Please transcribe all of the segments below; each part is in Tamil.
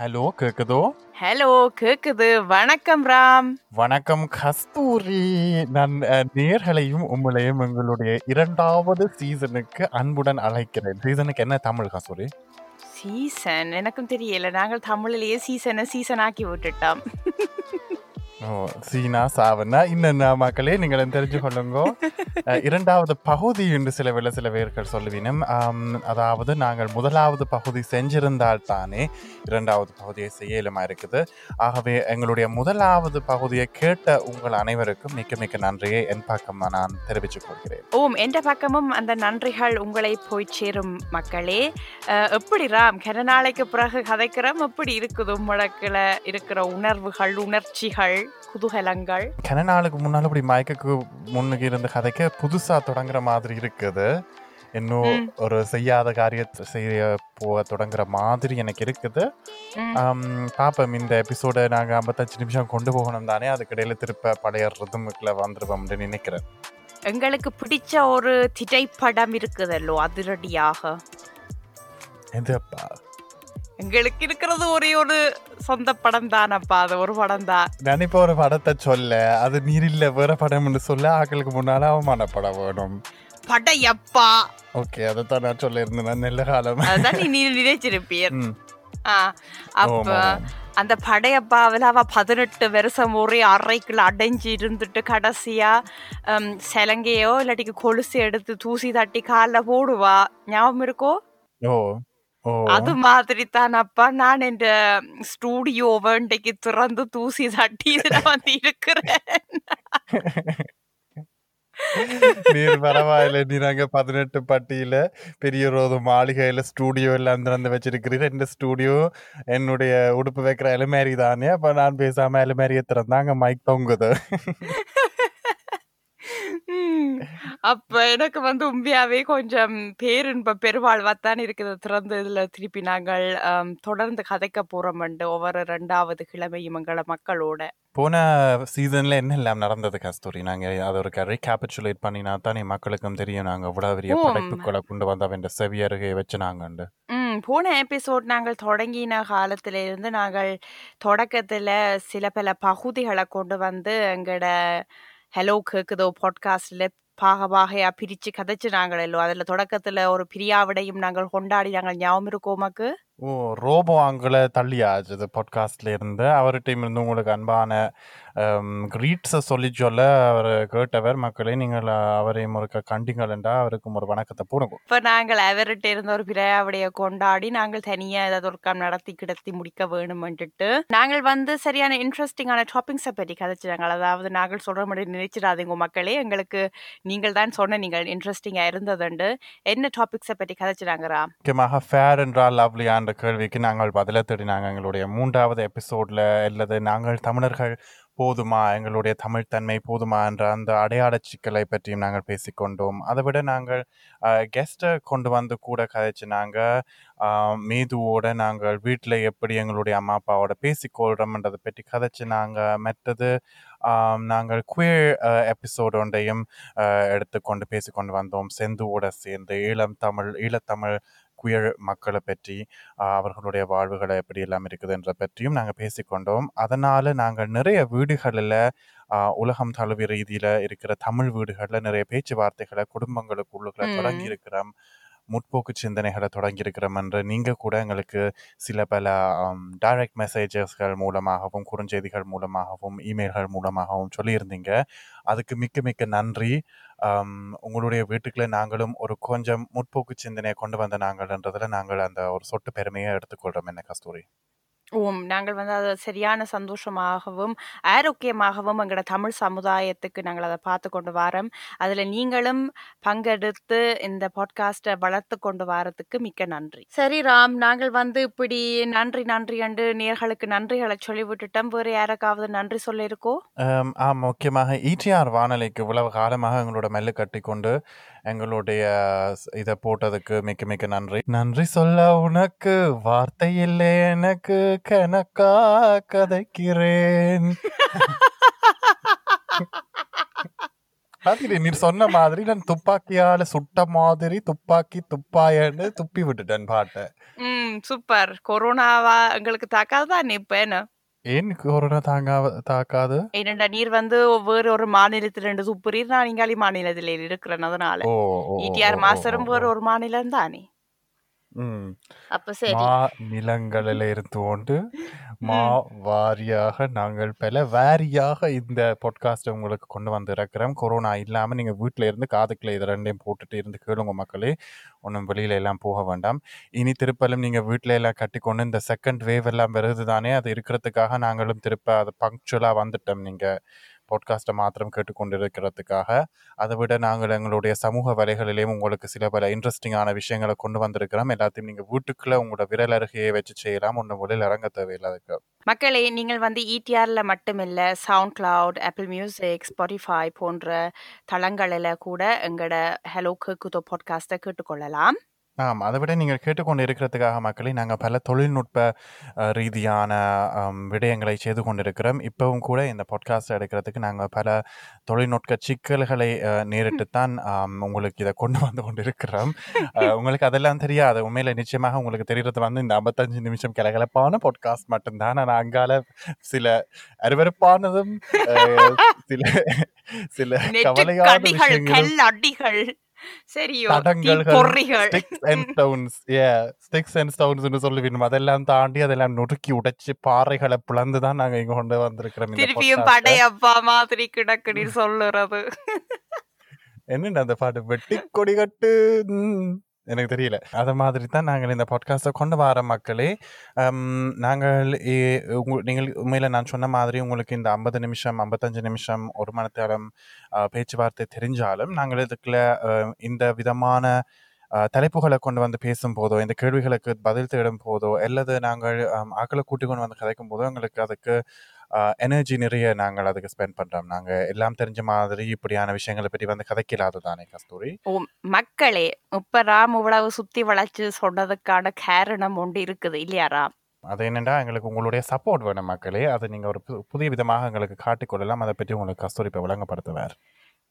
ஹலோ கேக்குதோ? ஹலோ கேக்குது. வணக்கம் ராம். வணக்கம் கஸ்தூரி. நான் நேர்களையும் உங்களையும் எங்களுடைய இரண்டாவது சீசனுக்கு அன்புடன் அழைக்கிறேன். சீசனுக்கு என்ன தமிழ் கஸ்தூரி? சீசன். எனக்கும் தெரியல. நாங்கள் தமிழிலேயே சீசனை சீசன் ஆக்கி விட்டுட்டோம். சீனா சாவனா இன்னென்ன மக்களே நீங்கள் தெரிஞ்சு கொள்ளுங்க. இரண்டாவது பகுதி என்று சில வேளை சில பேர்கள் சொல்லுவினும். அதாவது நாங்கள் முதலாவது பகுதி செஞ்சிருந்தால் தானே இரண்டாவது பகுதியை செய்யலுமா இருக்குது. ஆகவே எங்களுடைய முதலாவது பகுதியை கேட்ட உங்கள் அனைவருக்கும் மிக்க மிக்க நன்றியை என் பக்கம் நான் தெரிவித்துக் கொள்கிறேன். ஓம் எந்த பக்கமும் அந்த நன்றிகள் உங்களை போய் சேரும் மக்களே. எப்படி ராம் கன நாளைக்கு பிறகு கதைக்கிறோம்? எப்படி இருக்குது முழக்கில் இருக்கிற உணர்வுகள் உணர்ச்சிகள்? குதூகலங்கள். கன நாளுக்கு முன்னால இப்படி மயக்கக்கு முன்னுக்கு இருந்த கதைக்கு புதுசா தொடங்குற மாதிரி இருக்குது. இன்னும். ஒரு செய்யாத காரியத்தை செய்ய போக தொடங்குற மாதிரி எனக்கு இருக்குது. ம். ஆம், பாப்போம். இந்த எபிசோட நாங்க ஐம்பத்தஞ்சு நிமிஷம் கொண்டு போகணும் தானே. அதுக்கிடையில திருப்ப பழைய ரிதமுக்குள்ள வந்துருவோம்னு நினைக்கிறேன். எங்களுக்கு பிடிச்ச ஒரு திரைப்படம் இருக்குதல்லோ அதிரடியாக. எதுப்பா எங்களுக்கு இருக்கிறது ஒரே ஒரு சொந்த படம் தானப்பா அது ஒரு படம் தான் நான் இப்போ ஒரு படத்தை சொல்ல அது நீரில்ல வேற படம்னு சொல்ல ஆக்களுக்கு முன்னால அவமான படம் வேணும். படையப்பா. ஓகே அதைத்தான் நான் சொல்ல இருந்தேன் நல்ல காலம். அதுதான் நீ நீ நினைச்சிருப்பீர் ம். ஆ, அப்ப. அந்த படையப்பாவில் அவ பதினெட்டு வருஷம் ஒரே அறைக்குள்ள அடைஞ்சு இருந்துட்டு கடைசியா ஹம், சிலங்கையோ இல்லாட்டிக்கு கொலுசு எடுத்து தூசி தட்டி காலில் போடுவா. ஞாபகம் இருக்கோ? ஓ. அது மாதிரி தான் அப்பா நான் இந்த ஸ்டூடியோ இன்றைக்கு திறந்து தூசி தட்டி இதுல வந்து இருக்கிறேன். நீர் பரவாயில்ல. நீ நாங்க பதினெட்டு பட்டியில பெரிய ரோது மாளிகையில ஸ்டூடியோ எல்லாம் திறந்து வச்சிருக்கிறீர் இந்த ஸ்டூடியோ என்னுடைய உடுப்பு வைக்கிற அலுமாரி தானே? அப்ப நான் பேசாம அலுமாரியை திறந்தாங்க. மைக் தொங்குது. அப்ப எனக்கு வந்து உண்மையாவே கொஞ்சம் பேரின்ப பெருவாழ்வாத்தான் இருக்குது. திறந்து இதுல திருப்பி நாங்கள் தொடர்ந்து கதைக்க போறோம்ண்டு ஒவ்வொரு ரெண்டாவது கிழமையும் எங்கள மக்களோட. போன சீசன்ல என்ன எல்லாம் நடந்தது கஸ்தூரி? நாங்க அதை ஒரு ரீகேபிச்சுலேட் பண்ணினா தானே மக்களுக்கும் தெரியும். நாங்க இவ்வளவு பெரிய. படைப்புகளை கொண்டு வந்து அவன் செவி அருகே வச்சு நாங்க போன எபிசோட் நாங்கள் தொடங்கின காலத்துல இருந்து நாங்கள் தொடக்கத்துல சில பல பகுதிகளை கொண்டு வந்து எங்களோட ஹலோ கேக்குதோ பாட்காஸ்டில் பாக பாகையா பிரித்து கதைச்சு நாங்களோ அதில் தொடக்கத்தில் ஒரு பிரியாவிடையும் நாங்கள் கொண்டாடி நாங்கள் ஞாபகம் இருக்கோமாக்கு? ஓ ரோபோ ஆங்கில தள்ளியாச்சு பாட்காஸ்ட்ல இருந்து. அவர்கிட்ட இருந்து உங்களுக்கு அன்பான கிரீட்ஸை சொல்லி சொல்ல அவர் கேட்டவர் மக்களே நீங்கள் அவரையும் ஒரு கண்டிங்கள் என்றா அவருக்கும் ஒரு வணக்கத்தை போடுங்க. இப்ப நாங்கள் அவர்கிட்ட இருந்த ஒரு பிரியாவிடைய கொண்டாடி நாங்கள் தனியா ஏதாவது ஒரு கம் நடத்தி கிடத்தி முடிக்க வேணும்ன்ட்டு நாங்கள் வந்து சரியான இன்ட்ரெஸ்டிங்கான டாபிக்ஸை பற்றி கதைச்சினாங்க அதாவது நாங்கள் சொல்ற மாதிரி நினைச்சிடாதீங்க மக்களே. எங்களுக்கு நீங்கள் தான் சொன்ன நீங்கள் இன்ட்ரெஸ்டிங்கா இருந்ததுண்டு. என்ன டாபிக்ஸை பற்றி கதைச்சினாங்கரா முக்கியமாக ஃபேர் என்றால் லவ்லியா என்ற கேள்விக்கு நாங்கள் பதிலை தேடினாங்க. எங்களுடைய மூன்றாவது எபிசோடில் அல்லது நாங்கள் தமிழர்கள் போதுமா? எங்களுடைய தமிழ்த்தன்மை போதுமா? என்ற அந்த அடையாள சிக்கலை பற்றியும் நாங்கள் பேசிக்கொண்டோம். அதை விட நாங்கள் கெஸ்ட்டை கொண்டு வந்து கூட கதைச்சு நாங்கள் மீதுவோட நாங்கள் வீட்டில் எப்படி எங்களுடைய அம்மா அப்பாவோட பேசிக்கொள்கிறோம்ன்றதை பற்றி கதைச்சு நாங்கள் மற்றது நாங்கள் குயர் எபிசோடு ஒன்றையும் எடுத்துக்கொண்டு பேசிக்கொண்டு வந்தோம். செந்துவோட சேர்ந்து ஈழம் தமிழ் ஈழத்தமிழ் குயர் மக்களை பற்றி அவர்களுடைய வாழ்வுகளை எப்படி எல்லாம் இருக்குதுன்ற பற்றியும் நாங்கள் பேசிக்கொண்டோம் அதனால நாங்கள் நிறைய வீடுகளில் உலகம் தழுவிய ரீதியில் இருக்கிற தமிழ் வீடுகளில் நிறைய பேச்சுவார்த்தைகளை குடும்பங்களுக்குள்ளுகளை. தொடங்கி இருக்கிறோம் முற்போக்கு சிந்தனைகளை தொடங்கியிருக்கிறோமென்று என்று நீங்கள் கூட எங்களுக்கு சில பல டைரக்ட் மெசேஜஸ்கள் மூலமாகவும் குறுஞ்செய்திகள் மூலமாகவும் இமெயில்கள் மூலமாகவும் சொல்லியிருந்தீங்க. அதுக்கு மிக்க மிக்க நன்றி. உங்களுடைய வீட்டுக்குள்ள நாங்களும் ஒரு கொஞ்சம் முற்போக்கு சிந்தனையை கொண்டு வந்த நாங்கள்ன்றதில் நாங்கள் அந்த ஒரு சொட்டு பெருமையை எடுத்துக்கொள்கிறோம் என்ன கஸ்தூரி. ஓம் நாங்கள் வந்து அதை சரியான சந்தோஷமாகவும் ஆரோக்கியமாகவும் எங்களோட தமிழ் சமுதாயத்துக்கு நாங்கள் அதை பார்த்து கொண்டு வரோம் அதில் நீங்களும் பங்கெடுத்து இந்த பாட்காஸ்ட்டை வளர்த்து கொண்டு வரதுக்கு மிக்க நன்றி. சரி ராம் நாங்கள் வந்து இப்படி நன்றி நன்றி என்று நேர்களுக்கு நன்றிகளை சொல்லி விட்டுட்டோம் வேறு யாருக்காவது நன்றி சொல்லியிருக்கோ? ஆம், ஆம் முக்கியமாக ஈடிஆர் வானொலிக்கு இவ்வளவு காலமாக எங்களோட மெல்லு கட்டி கொண்டு எங்களுடைய இதை போட்டதுக்கு மிக்க மிக்க நன்றி. நன்றி சொல்ல உனக்கு வார்த்தை இல்லை எனக்கு கணக்கா கதைக்கிறேன். நீ சொன்ன மாதிரி நான் துப்பாக்கியால சுட்ட மாதிரி துப்பாக்கி துப்பாயன்னு துப்பி விட்டுட்டேன் பாட்டை. சூப்பர். கொரோனாவா எங்களுக்கு தாக்காதுதான் இப்ப என்ன? ஏன் கொரோனா தாங்க தாக்காது? ஏனெண்டா நீர் வந்து வேற ஒரு மாநிலத்துல இருந்து துப்புறீர் நான் இங்காலி மாநிலத்துல இருக்கிறேன் அதனால. ஓ, மாஸ்டரும் வேற. ஒரு மாநிலம் தானே? ம். அப்ப சரி. மா நிலங்களில் இருந்து கொண்டு மா. ம் வாரியாக நாங்கள் பல வாரியாக இந்த பாட்காஸ்ட்டை உங்களுக்கு கொண்டு வந்து இருக்கிறோம் கொரோனா இல்லாமல் நீங்கள் வீட்டில் இருந்து காதுக்குள்ள இது ரெண்டையும் போட்டுட்டு இருந்து கேளுங்க மக்களே. ஒன்றும் வெளியில எல்லாம் போக வேண்டாம். இனி திருப்பலும் நீங்கள் வீட்டில எல்லாம் கட்டிக்கொண்டு இந்த செகண்ட் வேவ் எல்லாம் வருது தானே? அது இருக்கிறதுக்காக நாங்களும் திருப்ப அது பங்க்சுவலாக வந்துட்டோம் நீங்கள் பாட்காஸ்ட்டை மாத்திரம் கேட்டுக்கொண்டு இருக்கிறதுக்காக அதை விட நாங்கள் எங்களுடைய சமூக வலைகளிலேயும் உங்களுக்கு சில பல இன்ட்ரெஸ்டிங்கான விஷயங்களை கொண்டு வந்திருக்கிறோம். எல்லாத்தையும் நீங்கள் வீட்டுக்குள்ளே உங்களோட விரல் அருகையை வச்சு செய்யலாம். ஒன்று முதலில் இறங்க தேவையில்லை அதுக்கு மக்களே நீங்கள் வந்து ஈடிஆர்ல மட்டுமில்லை SoundCloud Apple Music Spotify போன்ற தளங்களில் கூட எங்களோட ஹலோ கேக்குதோ பாட்காஸ்ட்டை கேட்டுக்கொள்ளலாம். ஆம் அதை விட நீங்கள் கேட்டுக்கொண்டு இருக்கிறதுக்காக மக்களே நாங்கள் பல தொழில்நுட்ப ரீதியான விடயங்களை செய்து கொண்டிருக்கிறோம். இப்போவும் கூட இந்த பாட்காஸ்ட் எடுக்கிறதுக்கு நாங்கள் பல தொழில்நுட்ப சிக்கல்களை நேரிட்டுத்தான் உங்களுக்கு இதை கொண்டு வந்து கொண்டிருக்கிறோம். உங்களுக்கு அதெல்லாம் தெரியாது. உண்மையில நிச்சயமாக உங்களுக்கு தெரிகிறது வந்து இந்த ஐம்பத்தஞ்சு நிமிஷம் கிளகலப்பான பாட்காஸ்ட் மட்டும்தான். ஆனால் அங்கால சில அருவருப்பானதும் அஹ், சில சில கவலையான அடிகள் சரியோ ஸ்டிக்ஸ் அண்ட் ஸ்டோன்ஸ் ஏ ஸ்டிக்ஸ் அண்ட் ஸ்டோன்ஸ்னு சொல்லுவீங்க அதெல்லாம் தாண்டி அதெல்லாம் நொறுக்கி உடைச்சு பாறைகளை பிளந்து தான் நாங்க இங்க கொண்டு வந்திருக்கிறோம் திருப்பியும். படையப்பா மாதிரி கிடக்குன்னு சொல்லுறது. என்னென்ன அந்த பாட்டு? வெட்டி கொடி கட்டு எனக்கு தெரியல. அது மாதிரி தான் நாங்கள் இந்த பாட்காஸ்ட்டை கொண்டு வர மக்களே. நாங்கள் நீங்கள் உண்மையில் நான் சொன்ன மாதிரி உங்களுக்கு இந்த ஐம்பது நிமிஷம் ஐம்பத்தஞ்சு நிமிஷம் ஒரு மணி பேச்சுவார்த்தை தெரிஞ்சாலும் நாங்கள் இதுக்குள்ள இந்த விதமான தலைப்புகளை கொண்டு வந்து பேசும் போதோ இந்த கேள்விகளுக்கு பதில் தேடும் போதோ அல்லது நாங்கள் ஆக்களை கூட்டி கொண்டு வந்து கதைக்கும் போதோ எங்களுக்கு அதுக்கு எனர்ஜி நிறைய நாங்கள் அதுக்கு ஸ்பெண்ட் பண்றோம். நாங்க எல்லாம் தெரிஞ்ச மாதிரி இப்படியான விஷயங்களை பற்றி வந்து கதைக்கலாது தானே கஸ்தூரி? ஓ மக்களே இப்ப ராம் இவ்வளவு சுத்தி வளைச்சு சொன்னதுக்கான காரணம் ஒன்று இருக்குது இல்லையா ராம்? அது என்னென்னா எங்களுக்கு உங்களுடைய சப்போர்ட் வேணும் மக்களே. அதை நீங்கள் ஒரு புதிய விதமாக எங்களுக்கு காட்டிக்கொள்ளலாம் அதை பற்றி உங்களுக்கு கஸ்தூரி இப்போ விளங்கப்படுத்துவார்.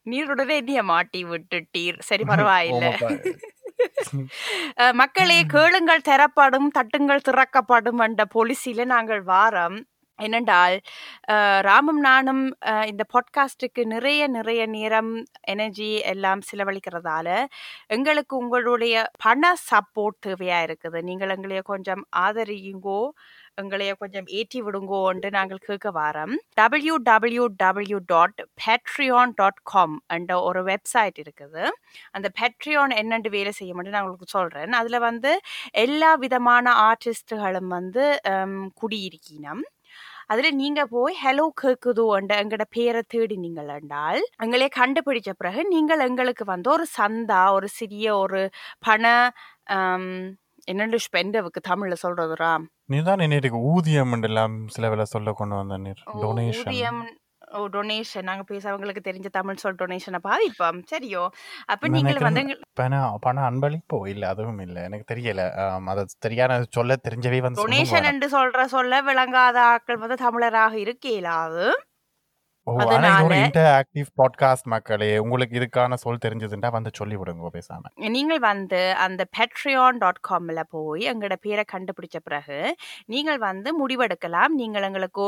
நீருடனே என்னைய மாட்டி விட்டுட்டீர். சரி பரவாயில்ல. மக்களே கேளுங்கள் தரப்படும் தட்டுங்கள் திறக்கப்படும் என்ற பொலிசியில நாங்கள் வாரம். என்னென்றால் ராமும் நானும் இந்த பாட்காஸ்டுக்கு நிறைய நிறைய நேரம் எனர்ஜி எல்லாம் செலவழிக்கிறதால எங்களுக்கு உங்களுடைய பண சப்போர்ட் தேவையா இருக்குது. நீங்கள் எங்களைய கொஞ்சம் ஆதரியுங்கோ எங்களைய கொஞ்சம் ஏற்றி விடுங்கோ என்று நாங்கள் கேட்க வாரம். W W W dot Patreon dot com என்ற ஒரு வெப்சைட் இருக்குது. அந்த பேட்ரியான் என்னென்று வேலை செய்ய மட்டும் நான் உங்களுக்கு சொல்கிறேன் அதில் வந்து எல்லா விதமான ஆர்டிஸ்ட்டுகளும் வந்து குடியிருக்கினம். அதில் நீங்கள் போய் ஹலோ கேக்குதோ என்ற எங்களோட பேரை தேடினீங்கள் என்றால் எங்களே கண்டுபிடிச்ச பிறகு நீங்கள் எங்களுக்கு வந்து ஒரு சந்தா ஒரு சிறிய ஒரு பண ஹம், என்னென்று ஸ்பெண்டவுக்கு தமிழில் சொல்கிறது ராம் நீ தான் ஊதியம் எல்லாம் சில வேலை சொல்ல கொண்டு வந்த நீர். ஓ, டொனேஷன் ஊதியம் ஓ டொனேஷன் நாங்கள் பேச அவங்களுக்கு தெரிஞ்ச தமிழ் சொல் டொனேஷனை பாதிப்போம் சரியோ. அப்போ நீங்கள் வந்து எங்கள் பண பண அன்பளிப்போ? இல்லை அதுவும் இல்லை. எனக்கு தெரியல. அது தெரியாத சொல்ல தெரிஞ்சவே வந்து டொனேஷன் என்று சொல்ற சொல்ல விளங்காத ஆட்கள் வந்து தமிழராக இருக்க இயலாது ஓ ஆனா இது ஒரு அதனால இன்டர் ஆக்டிவ் பாட்காஸ்ட் மக்களே உங்களுக்கு இதுக்கான சொல் தெரிஞ்சதுன்னா வந்து சொல்லி விடுங்க பேசாம. நீங்கள் வந்து அந்த பெட்ரியான் டாட் காம்ல போய் எங்களோட பேரை கண்டுபிடிச்ச பிறகு நீங்கள் வந்து முடிவெடுக்கலாம். நீங்கள் எங்களுக்கு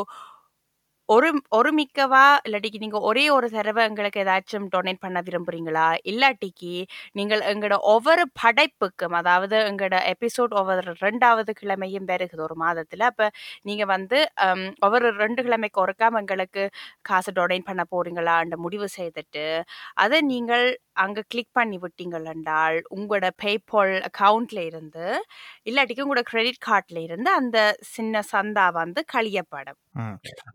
ஒரு ஒரு மிக்கவா? இல்லாட்டிக்கு நீங்கள் ஒரே ஒரு தடவை எங்களுக்கு ஏதாச்சும் டொனேட் பண்ண விரும்புறீங்களா? இல்லாட்டிக்கு நீங்கள் எங்களோட ஒவ்வொரு படைப்புக்கும் அதாவது எங்களோட எபிசோட் ஒவ்வொரு ரெண்டாவது கிழமையும் பெருகுது ஒரு மாதத்தில். அப்போ நீங்கள் வந்து ஒவ்வொரு ரெண்டு கிழமைக்கு ஒருக்காம எங்களுக்கு காசு டொனேட் பண்ண போறீங்களான்ற முடிவு செய்துட்டு அதை நீங்கள் அங்கே கிளிக் பண்ணி விட்டீங்கள் என்றால் உங்களோட பேபால் அக்கவுண்ட்ல இருந்து இல்லாட்டிக்கு உங்களோட கிரெடிட் கார்டில் இருந்து அந்த சின்ன சந்தா வந்து கழியப்படும்.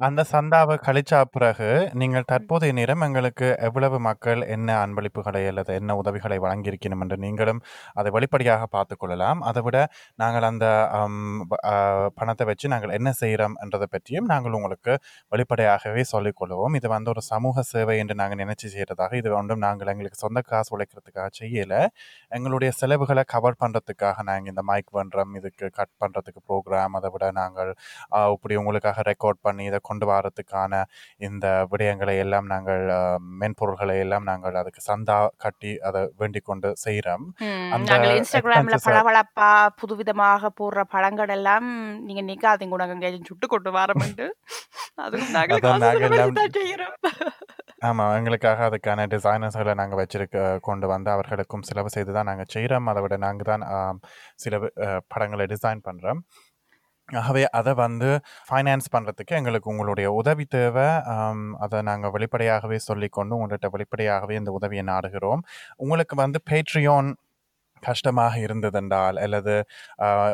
அந்த சந்தாவை கழிச்சா பிறகு நீங்கள் தற்போதைய நேரம் எங்களுக்கு எவ்வளவு மக்கள் என்ன அன்பளிப்புகளை அல்லது என்ன உதவிகளை வழங்கியிருக்கணும் என்று நீங்களும் அதை வெளிப்படையாக பார்த்துக்கொள்ளலாம் அதை விட நாங்கள் அந்த பணத்தை வச்சு நாங்கள் என்ன செய்கிறோம் என்றதை பற்றியும் நாங்கள் உங்களுக்கு வெளிப்படையாகவே சொல்லிக்கொள்வோம் இது வந்து ஒரு சமூக சேவை என்று நாங்கள் நினைச்சு செய்கிறதாக இது ஒன்றும் நாங்கள் எங்களுக்கு சொந்த காசு உழைக்கிறதுக்காக செய்யலை. எங்களுடைய செலவுகளை கவர் பண்ணுறதுக்காக நாங்கள் இந்த மைக் பண்ணுறோம் இதுக்கு கட் பண்ணுறதுக்கு ப்ரோக்ராம் அதை விட நாங்கள் இப்படி உங்களுக்காக ரெக்கார்ட் பண்ணி இதை கொண்டு வரது பராமரிக்கிறதுக்கான இந்த விடயங்களை எல்லாம் நாங்கள் மென்பொருள்களை எல்லாம் நாங்கள் அதுக்கு சந்தா கட்டி அதை வேண்டிக் கொண்டு செய்கிறோம் நாங்கள் இன்ஸ்டாகிராம்ல பளபளப்பா புதுவிதமாக போடுற பழங்கள் எல்லாம் நீங்க நிக்காதீங்க எங்கேயாச்சும் சுட்டு கொண்டு வரமெண்டு அதுவும் நாங்கள் நாங்கள் ஆமாம் எங்களுக்காக அதுக்கான டிசைனர்ஸ்களை நாங்கள் வச்சிருக்க கொண்டு வந்து அவர்களுக்கும் செலவு செய்து தான் நாங்கள் செய்கிறோம் அதை விட நாங்கள் தான் சில படங்களை டிசைன் பண்ணுறோம் ஆகவே அதை வந்து ஃபைனான்ஸ் பண்ணுறதுக்கு எங்களுக்கு உங்களுடைய உதவி தேவை. அதை நாங்கள் வெளிப்படையாகவே சொல்லிக்கொண்டு உங்கள்கிட்ட வெளிப்படையாகவே இந்த உதவியை நாடுகிறோம். உங்களுக்கு வந்து பேட்ரியோன் கஷ்டமாக இருந்ததென்றால் அல்லது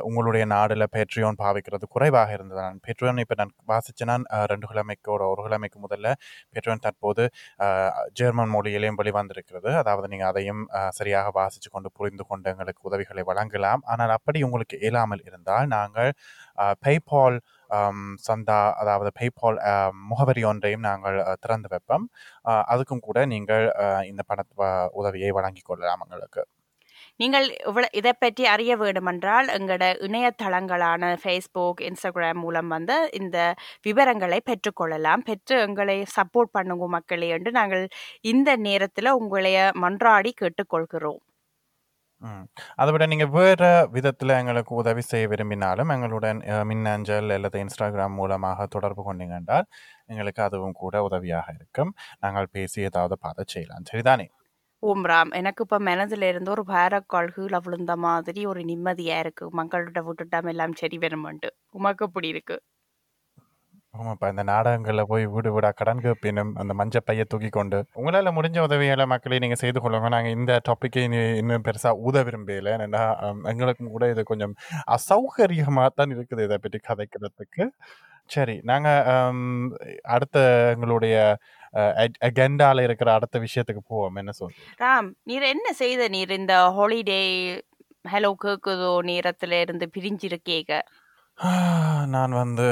உங்களுடைய நாடில் பேட்ரியோன் பாவிக்கிறது குறைவாக இருந்ததால் பேட்ரியோன் இப்போ நான் வாசிச்சேன்னா ரெண்டு கிழமைக்கோட ஒரு கிழமைக்கு முதல்ல பேட்ரியோன் தற்போது ஜெர்மன் மொழியிலையும் வெளிவந்திருக்கிறது. அதாவது நீங்கள் அதையும் சரியாக வாசித்து கொண்டு புரிந்து கொண்டு எங்களுக்கு உதவிகளை வழங்கலாம். ஆனால் அப்படி உங்களுக்கு இயலாமல் இருந்தால் நாங்கள் பேபால் சந்தா அதாவது பேபால் முகவரி ஒன்றையும் நாங்கள் திறந்து வைப்போம். அதுக்கும் கூட நீங்கள் இந்த பண உதவியை வழங்கிக் கொள்ளலாம் எங்களுக்கு. நீங்கள் இவ்வளோ இதை பற்றி அறிய வேண்டுமென்றால் எங்களோட இணையதளங்களான ஃபேஸ்புக் இன்ஸ்டாகிராம் மூலம் வந்து இந்த விவரங்களை பெற்றுக்கொள்ளலாம் பெற்று எங்களை சப்போர்ட் பண்ணுங்க மக்களே என்று நாங்கள் இந்த நேரத்தில் உங்களைய மன்றாடி கேட்டுக்கொள்கிறோம் அதை விட நீங்கள் வேறு விதத்தில் எங்களுக்கு உதவி செய்ய விரும்பினாலும் எங்களுடன் மின்னஞ்சல் அல்லது இன்ஸ்டாகிராம் மூலமாக தொடர்பு கொண்டீங்கன்றால் எங்களுக்கு அதுவும் கூட உதவியாக இருக்கும். நாங்கள் பேசி ஏதாவது பார்த்து செய்யலாம். சரிதானே? ஓம்ராம் எனக்கு இப்போ மனதில் இருந்து ஒரு பாரக்கால் கீழே விழுந்த மாதிரி ஒரு நிம்மதியாக இருக்குது மக்கள்கிட்ட விட்டுட்டாம எல்லாம் சரி வருமெண்டு உமக்கு இப்படி இருக்குது ஆமாப்பா இந்த நாடகங்களில் போய் வீடு வீடா கடன் கேப்பினும் அந்த மஞ்சள் பையை தூக்கி கொண்டு உங்களால் முடிஞ்ச உதவிகளை மக்களை நீங்கள் செய்து கொள்ளுங்க. நாங்கள் இந்த டாப்பிக்கை இன்னும் பெருசாக ஊத விரும்பல. ஏன்னா எங்களுக்கும் கூட இது கொஞ்சம் அசௌகரியமாக தான் இருக்குது இதை பற்றி கதைக்கிறதுக்கு. சரி நாங்கள் அடுத்த எங்களுடைய அகெண்டாவில் இருக்கிற அடுத்த விஷயத்துக்கு போவோம். என்ன சொல் ராம் நீர் என்ன செய்த? நீர் இந்த ஹாலிடே ஹலோ கேக்குதோ? நேரத்துல இருந்து பிரிஞ்சிருக்கேக. நான் வந்து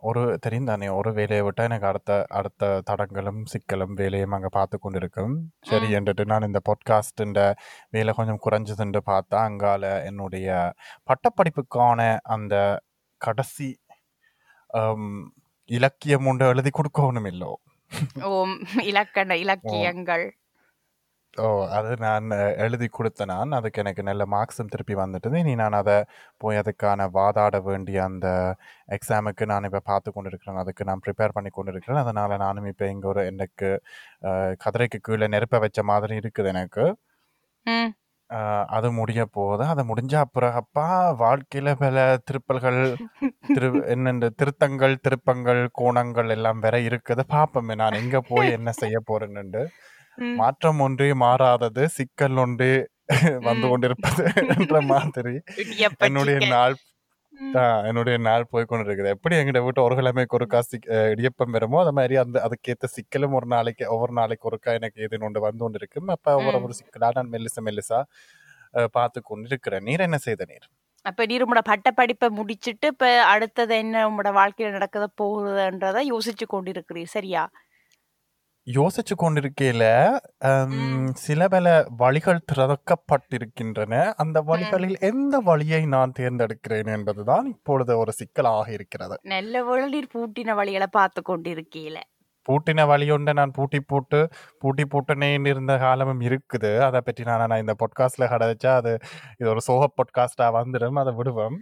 ஒரு தெரியும் தானே ஒரு வேலையை விட்டால் எனக்கு அடுத்த அடுத்த தடங்களும் சிக்கலும் வேலையும் அங்கே பார்த்து கொண்டு இருக்கும் சரி. என்றுட்டு நான் இந்த பாட்காஸ்ட்டுன்ற வேலை கொஞ்சம் குறைஞ்சதுன்னு பார்த்தா அங்கால என்னுடைய பட்டப்படிப்புக்கான அந்த கடைசி இலக்கியம் ஒன்று எழுதி கொடுக்கணும் இல்லோ ஓம் இலக்கண இலக்கியங்கள். ஓ அது நான் எழுதி கொடுத்த நான். அதுக்கு எனக்கு நல்ல மார்க்ஸும் திருப்பி வந்துட்டது இனி நான் அதை போய் அதுக்கான வாதாட வேண்டிய அந்த எக்ஸாமுக்கு நான் இப்போ பார்த்து கொண்டு இருக்கிறேன் அதுக்கு நான் ப்ரிப்பேர் பண்ணி கொண்டு இருக்கிறேன் அதனால் நானும் இப்போ இங்கே ஒரு எனக்கு கதிரைக்கு கீழே நெருப்ப வச்ச மாதிரி இருக்குது எனக்கு. அது முடிய போகுது அது முடிஞ்ச அப்புறப்பா வாழ்க்கையில் பல திருப்பல்கள் திரு என்னென்ன திருத்தங்கள் திருப்பங்கள் கோணங்கள் எல்லாம் வேற இருக்குது. பார்ப்போமே நான் எங்கே போய் என்ன செய்ய போறேன்னு மாற்றம் ஒன்றே மாறாதது சிக்கல் ஒன்றே வந்து கொண்டிருப்பது என்ற மாதிரி என்னுடைய நாள் என்னுடைய நாள் போய் கொண்டு இருக்குது எப்படி எங்கிட்ட வீட்டு ஒரு கிழமைக்கு ஒருக்கா சிக் இடியப்பம் வருமோ அது மாதிரி அந்த அதுக்கேற்ற சிக்கலும் ஒரு நாளைக்கு ஒவ்வொரு நாளைக்கு ஒருக்கா எனக்கு எது ஒன்று வந்து கொண்டு இருக்கும் அப்போ ஒவ்வொரு ம். ஒரு சிக்கலா நான் மெல்லிசா மெல்லிசா பார்த்து கொண்டு இருக்கிறேன் நீர் என்ன செய்த நீர்? அப்ப நீர் உங்களோட பட்ட படிப்பை முடிச்சிட்டு இப்ப அடுத்தது என்ன உங்களோட வாழ்க்கையில நடக்கத போகுதுன்றதை யோசிச்சு கொண்டிருக்கிறீர் சரியா? யோசிச்சு கொண்டிருக்கையில சில பல வழிகள் திறக்கப்பட்டிருக்கின்றன. அந்த வழிகளில் எந்த வழியை நான் தேர்ந்தெடுக்கிறேன் என்பதுதான் இப்பொழுது ஒரு சிக்கலாக இருக்கிறது. நல்ல நீர் பூட்டின வழிகளை பார்த்து கொண்டிருக்கீல பூட்டின வழியொன்றை நான் பூட்டி போட்டு பூட்டி போட்டுனே இருந்த காலமும் இருக்குது. அதை பற்றி நான் நான் இந்த பொட்காஸ்ட்ல கடைச்சா அது இது ஒரு சோக பொட்காஸ்டா வந்துடும் அதை விடுவோம்.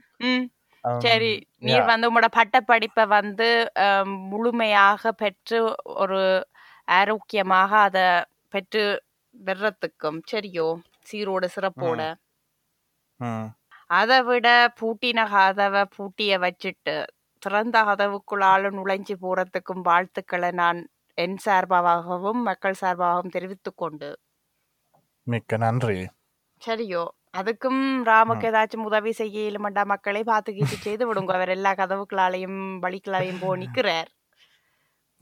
சரி நீர் வந்து உங்களோட பட்ட படிப்பை வந்து முழுமையாக பெற்று ஒரு ஆரோக்கியமாக அதை பெற்று வெறத்துக்கும் சரியோ சீரோட சிறப்போட. அதை விட பூட்டின கதவை பூட்டிய வச்சுட்டு திறந்த கதவுக்குள்ளால நுழைஞ்சு போறதுக்கும் வாழ்த்துக்களை நான் என் சார்பாகவும் மக்கள் சார்பாகவும் தெரிவித்துக் கொண்டு. மிக்க நன்றி. சரியோ அதுக்கும் ராமுக்கு ஏதாச்சும் உதவி செய்ய இயலுமண்டா மக்களை பார்த்து செய்து விடுங்க. அவர் எல்லா கதவுக்களாலையும் வழிகளாலையும் போ நிக்கிறார்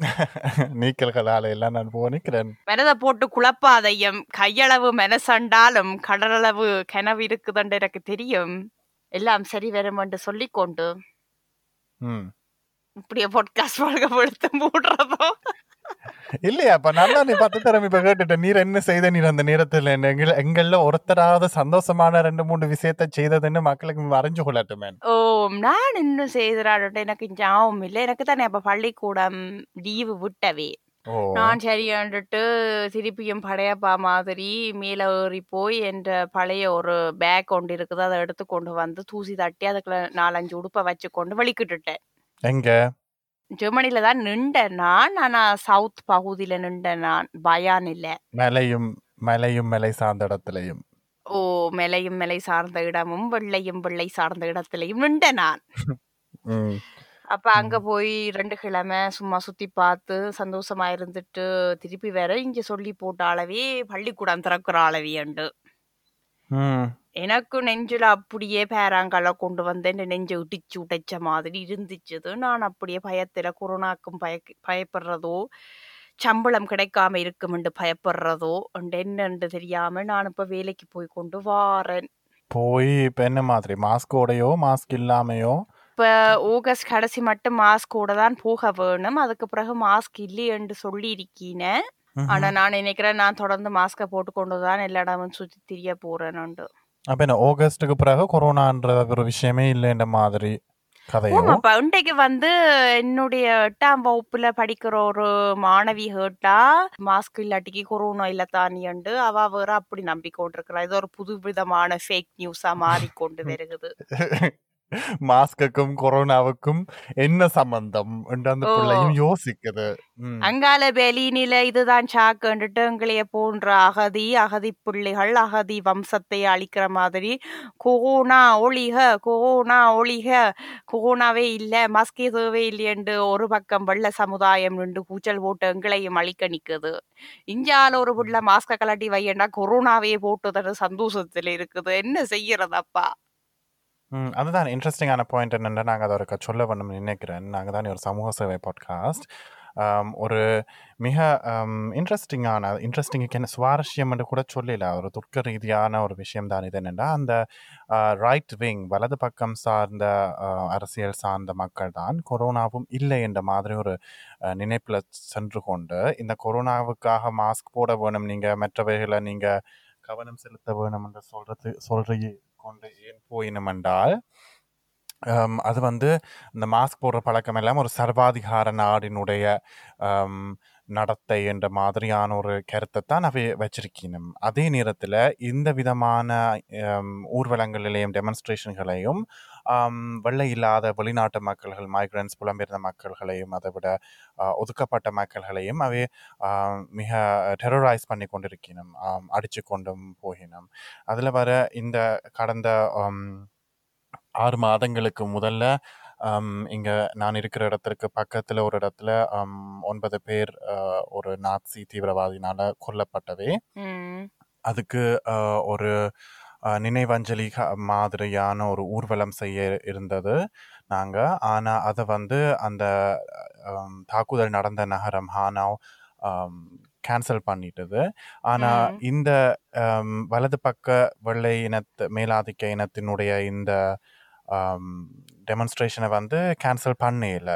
நீக்கல்களால எல்லாம் நான் போனிக்கிறேன். மனதை போட்டு குழப்பாதையும் கையளவு மனசண்டாலும் கடலளவு கனவு இருக்குதுன்னு எனக்கு தெரியும். எல்லாம் சரி வரும் என்று சொல்லிக்கொண்டு இப்படியே பாட்காஸ்ட் வாழ்க்கை படுத்து மூடுறதோ? இல்லையா? அப்ப நல்லா நீ பத்து தரம் இப்ப கேட்டுட்ட நீர் என்ன செய்த? நீர் அந்த நேரத்துல எங்கள எங்கள்ல ஒருத்தராவது சந்தோஷமான ரெண்டு மூணு விஷயத்த செய்ததுன்னு மக்களுக்கு அறிஞ்சு கொள்ளட்டுமே. ஓ நான் இன்னும் செய்கிறாட எனக்கு ஞாபகம் இல்லை. எனக்கு தானே அப்ப பள்ளிக்கூடம் லீவு விட்டவே. நான் சரியாண்டுட்டு திருப்பியும் படையப்பா மாதிரி மேலே ஏறி போய் என்ற பழைய ஒரு பேக் ஒன்று இருக்குது அதை எடுத்து கொண்டு வந்து தூசி தட்டி அதுக்குள்ள நாலஞ்சு உடுப்பை வச்சு கொண்டு வலிக்கிட்டுட்டேன். எங்க? ஜெர்மனில தான் நின்றேன் நான். ஆனா சவுத் பகுதியில நின்றேன் நான். பயான் இல்ல மலையும் மலையும் மலை சார்ந்த இடத்துலயும். ஓ மெலையும் மெலை சார்ந்த இடமும் வெள்ளையும் வெள்ளை சார்ந்த இடத்துலயும் நின்றேன் நான். அப்ப அங்க போய் ரெண்டு கிழமை சும்மா சுத்தி பார்த்து சந்தோஷமா இருந்துட்டு திருப்பி வேற இங்க சொல்லி போட்ட அளவே பள்ளிக்கூடம் திறக்கிற அளவியண்டு ம். எனக்கு நெஞ்சில அப்படியே பேராங்கால கொண்டு வந்து என் நெஞ்சை இடிச்சு உடைச்ச மாதிரி இருந்துச்சுது. நான் அப்படியே பயத்துல கொரோனாக்கும் பய பயப்படுறதோ சம்பளம் கிடைக்காம இருக்குமென்று பயப்படுறதோ and என்னன்னு தெரியாம நான் இப்ப வேலைக்கு போய் கொண்டு வாரேன். போய் இப்ப என்ன மாதிரி? மாஸ்கோடையோ மாஸ்க் இல்லாமையோ? இப்ப ஆகஸ்ட் கடைசி மட்டும் மாஸ்கோட தான் போக வேணும். அதுக்கு பிறகு மாஸ்க் இல்லையென்று சொல்லி இருக்கீன ஆனா நான் நினைக்கிறேன் நான் தொடர்ந்து மாஸ்கை போட்டு கொண்டு தான் எல்லா இடமும் சுத்தி திரிய போறேன்னு அப்ப என்ன ஆகஸ்டுக்கு பிறகு கொரோனான்ற ஒரு விஷயமே இல்லைன்ற மாதிரி ஆமாப்பா இன்றைக்கு வந்து என்னுடைய எட்டாம் வகுப்புல படிக்கிற ஒரு மாணவி கேட்டா மாஸ்க் இல்லாட்டிக்கு கொரோனா இல்ல தானியண்டு. அவ வேற அப்படி நம்பிக்கொண்டிருக்கிறா. இது ஒரு புது விதமான ஃபேக் நியூஸா மாறிக்கொண்டு வருகுது மாஸ்குக்கும் கொரோனாவுக்கும் என்ன சம்பந்தம்? என்று அந்த. பிள்ளையும் யோசிக்குது. அங்கால பெலினில இதுதான் சாக்குன்னுட்டு எங்களைய போன்ற அகதி அகதி பிள்ளைகள் அகதி வம்சத்தை அழிக்கிற மாதிரி கொரோனா ஒளிக கொரோனா ஒளிக கொரோனாவே இல்ல மாஸ்கே தேவை இல்லையண்டு ஒரு பக்கம் வெள்ள சமுதாயம் நின்று கூச்சல் போட்டு எங்களையும் அழிக்க நிக்குது. இஞ்சால ஒரு புள்ள மாஸ்க கலட்டி வையண்டா கொரோனாவே போட்டுதன்னு சந்தோஷத்துல இருக்குது. என்ன செய்யறதப்பா அதுதான் இன்ட்ரெஸ்டிங்கான பாயிண்ட் என்னென்னா நாங்கள் அதை ஒரு சொல்ல வேணும்னு நினைக்கிறேன். நாங்கள் தான் ஒரு சமூக சேவை பாட்காஸ்ட் ஒரு மிக இன்ட்ரெஸ்டிங்கான இன்ட்ரெஸ்டிங்குக்கு என்ன சுவாரஸ்யம் என்று கூட சொல்லல. ஒரு துர்க்க ரீதியான ஒரு விஷயம் தான் இது என்னென்னா அந்த ரைட் விங் வலது பக்கம் சார்ந்த அரசியல் சார்ந்த மக்கள் தான் கொரோனாவும் இல்லை என்ற மாதிரி ஒரு நினைப்பில் சென்று கொண்டு இந்த கொரோனாவுக்காக மாஸ்க் போட வேணும் நீங்கள் மற்றவைகளை நீங்கள் கவனம் செலுத்த வேணும் என்று சொல்றது சொல்றி கொண்டு ஏன் போயினும் என்றால் அது வந்து இந்த மாஸ்க் போடுற பழக்கம் எல்லாம் ஒரு சர்வாதிகார நாடினுடைய நடத்தை என்ற மாதிரியான ஒரு கருத்தை தான் அவை வச்சிருக்கணும் அதே நேரத்தில் இந்த விதமான ஊர்வலங்களிலேயும் டெமான்ஸ்ட்ரேஷன்களையும் வெள்ளை இல்லாத வெளிநாட்டு மக்கள்கள் மைக்ரன்ஸ் புலம்பெயர்ந்த மக்கள்களையும் அதை விட ஒதுக்கப்பட்ட மக்கள்களையும் அவை மிக டெரரைஸ் பண்ணி கொண்டிருக்கணும் அடித்து கொண்டும் போகினோம். அதில் வர இந்த கடந்த ஆறு மாதங்களுக்கு முதல்ல இங்க நான் இருக்கிற இடத்திற்கு பக்கத்துல ஒரு இடத்துல ஒன்பது பேர் ஒரு நாட்சி தீவிரவாதினால கொல்லப்பட்டவே. அதுக்கு ஒரு நினைவஞ்சலி மாதிரியான ஒரு ஊர்வலம் செய்ய இருந்தது நாங்க. ஆனா அதை வந்து அந்த தாக்குதல் நடந்த நகரம் ஹானாவ் கேன்சல் பண்ணிட்டது. ஆனா ம். இந்த வலது பக்க வெள்ளை இனத்து மேலாதிக்க இனத்தினுடைய இந்த டெமான்ஸ்ட்ரேஷனை வந்து கேன்சல் பண்ணல.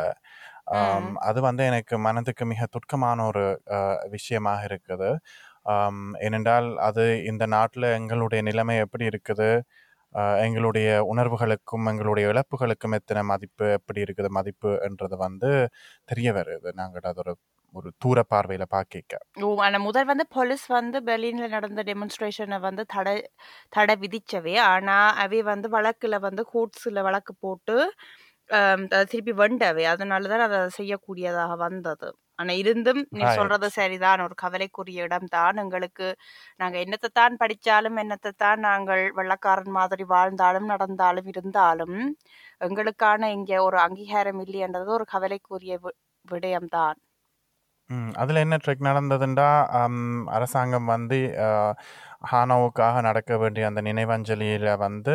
அது வந்து எனக்கு மனதுக்கு மிக துக்கமான ஒரு விஷயமாக இருக்குது. ஏனென்றால் அது இந்த நாட்டில் எங்களுடைய நிலைமை எப்படி இருக்குது? எங்களுடைய உணர்வுகளுக்கும் எங்களுடைய இழப்புகளுக்கும் எத்தனை மதிப்பு எப்படி இருக்குது மதிப்பு என்றது வந்து தெரிய வருது. நாங்கள் அது ஒரு ஒரு தூர பார்வையில் பாக்கிக்க. ஓ ஆனா முதல் வந்து போலீஸ் வந்து பெர்லின்ல நடந்த டெமோன்ஸ்ட்ரேஷனை வந்து தடை தடை விதிச்சவே ஆனா அவை வந்து வழக்குல வந்து கோர்ட்ஸ்ல வழக்கு போட்டு ஆம், அத திருப்பி வண்டவை. அதனாலதான் அதை செய்யக்கூடியதாக வந்தது. ஆனா இருந்தும் நீ சொல்றது சரிதான். ஒரு கவலைக்குரிய இடம் தான் எங்களுக்கு நாங்க என்னத்தை தான் படிச்சாலும் என்னத்தை தான் நாங்கள் வெள்ளக்காரன் மாதிரி வாழ்ந்தாலும் நடந்தாலும் இருந்தாலும் எங்களுக்கான இங்க ஒரு அங்கீகாரம் இல்லைன்றது ஒரு கவலைக்குரிய விடயம்தான். அதில் என்ன ட்ரிக் நடந்ததுண்டா? அரசாங்கம் வந்து ஹானோவுக்காக நடக்க வேண்டிய அந்த நினைவஞ்சலியில் வந்து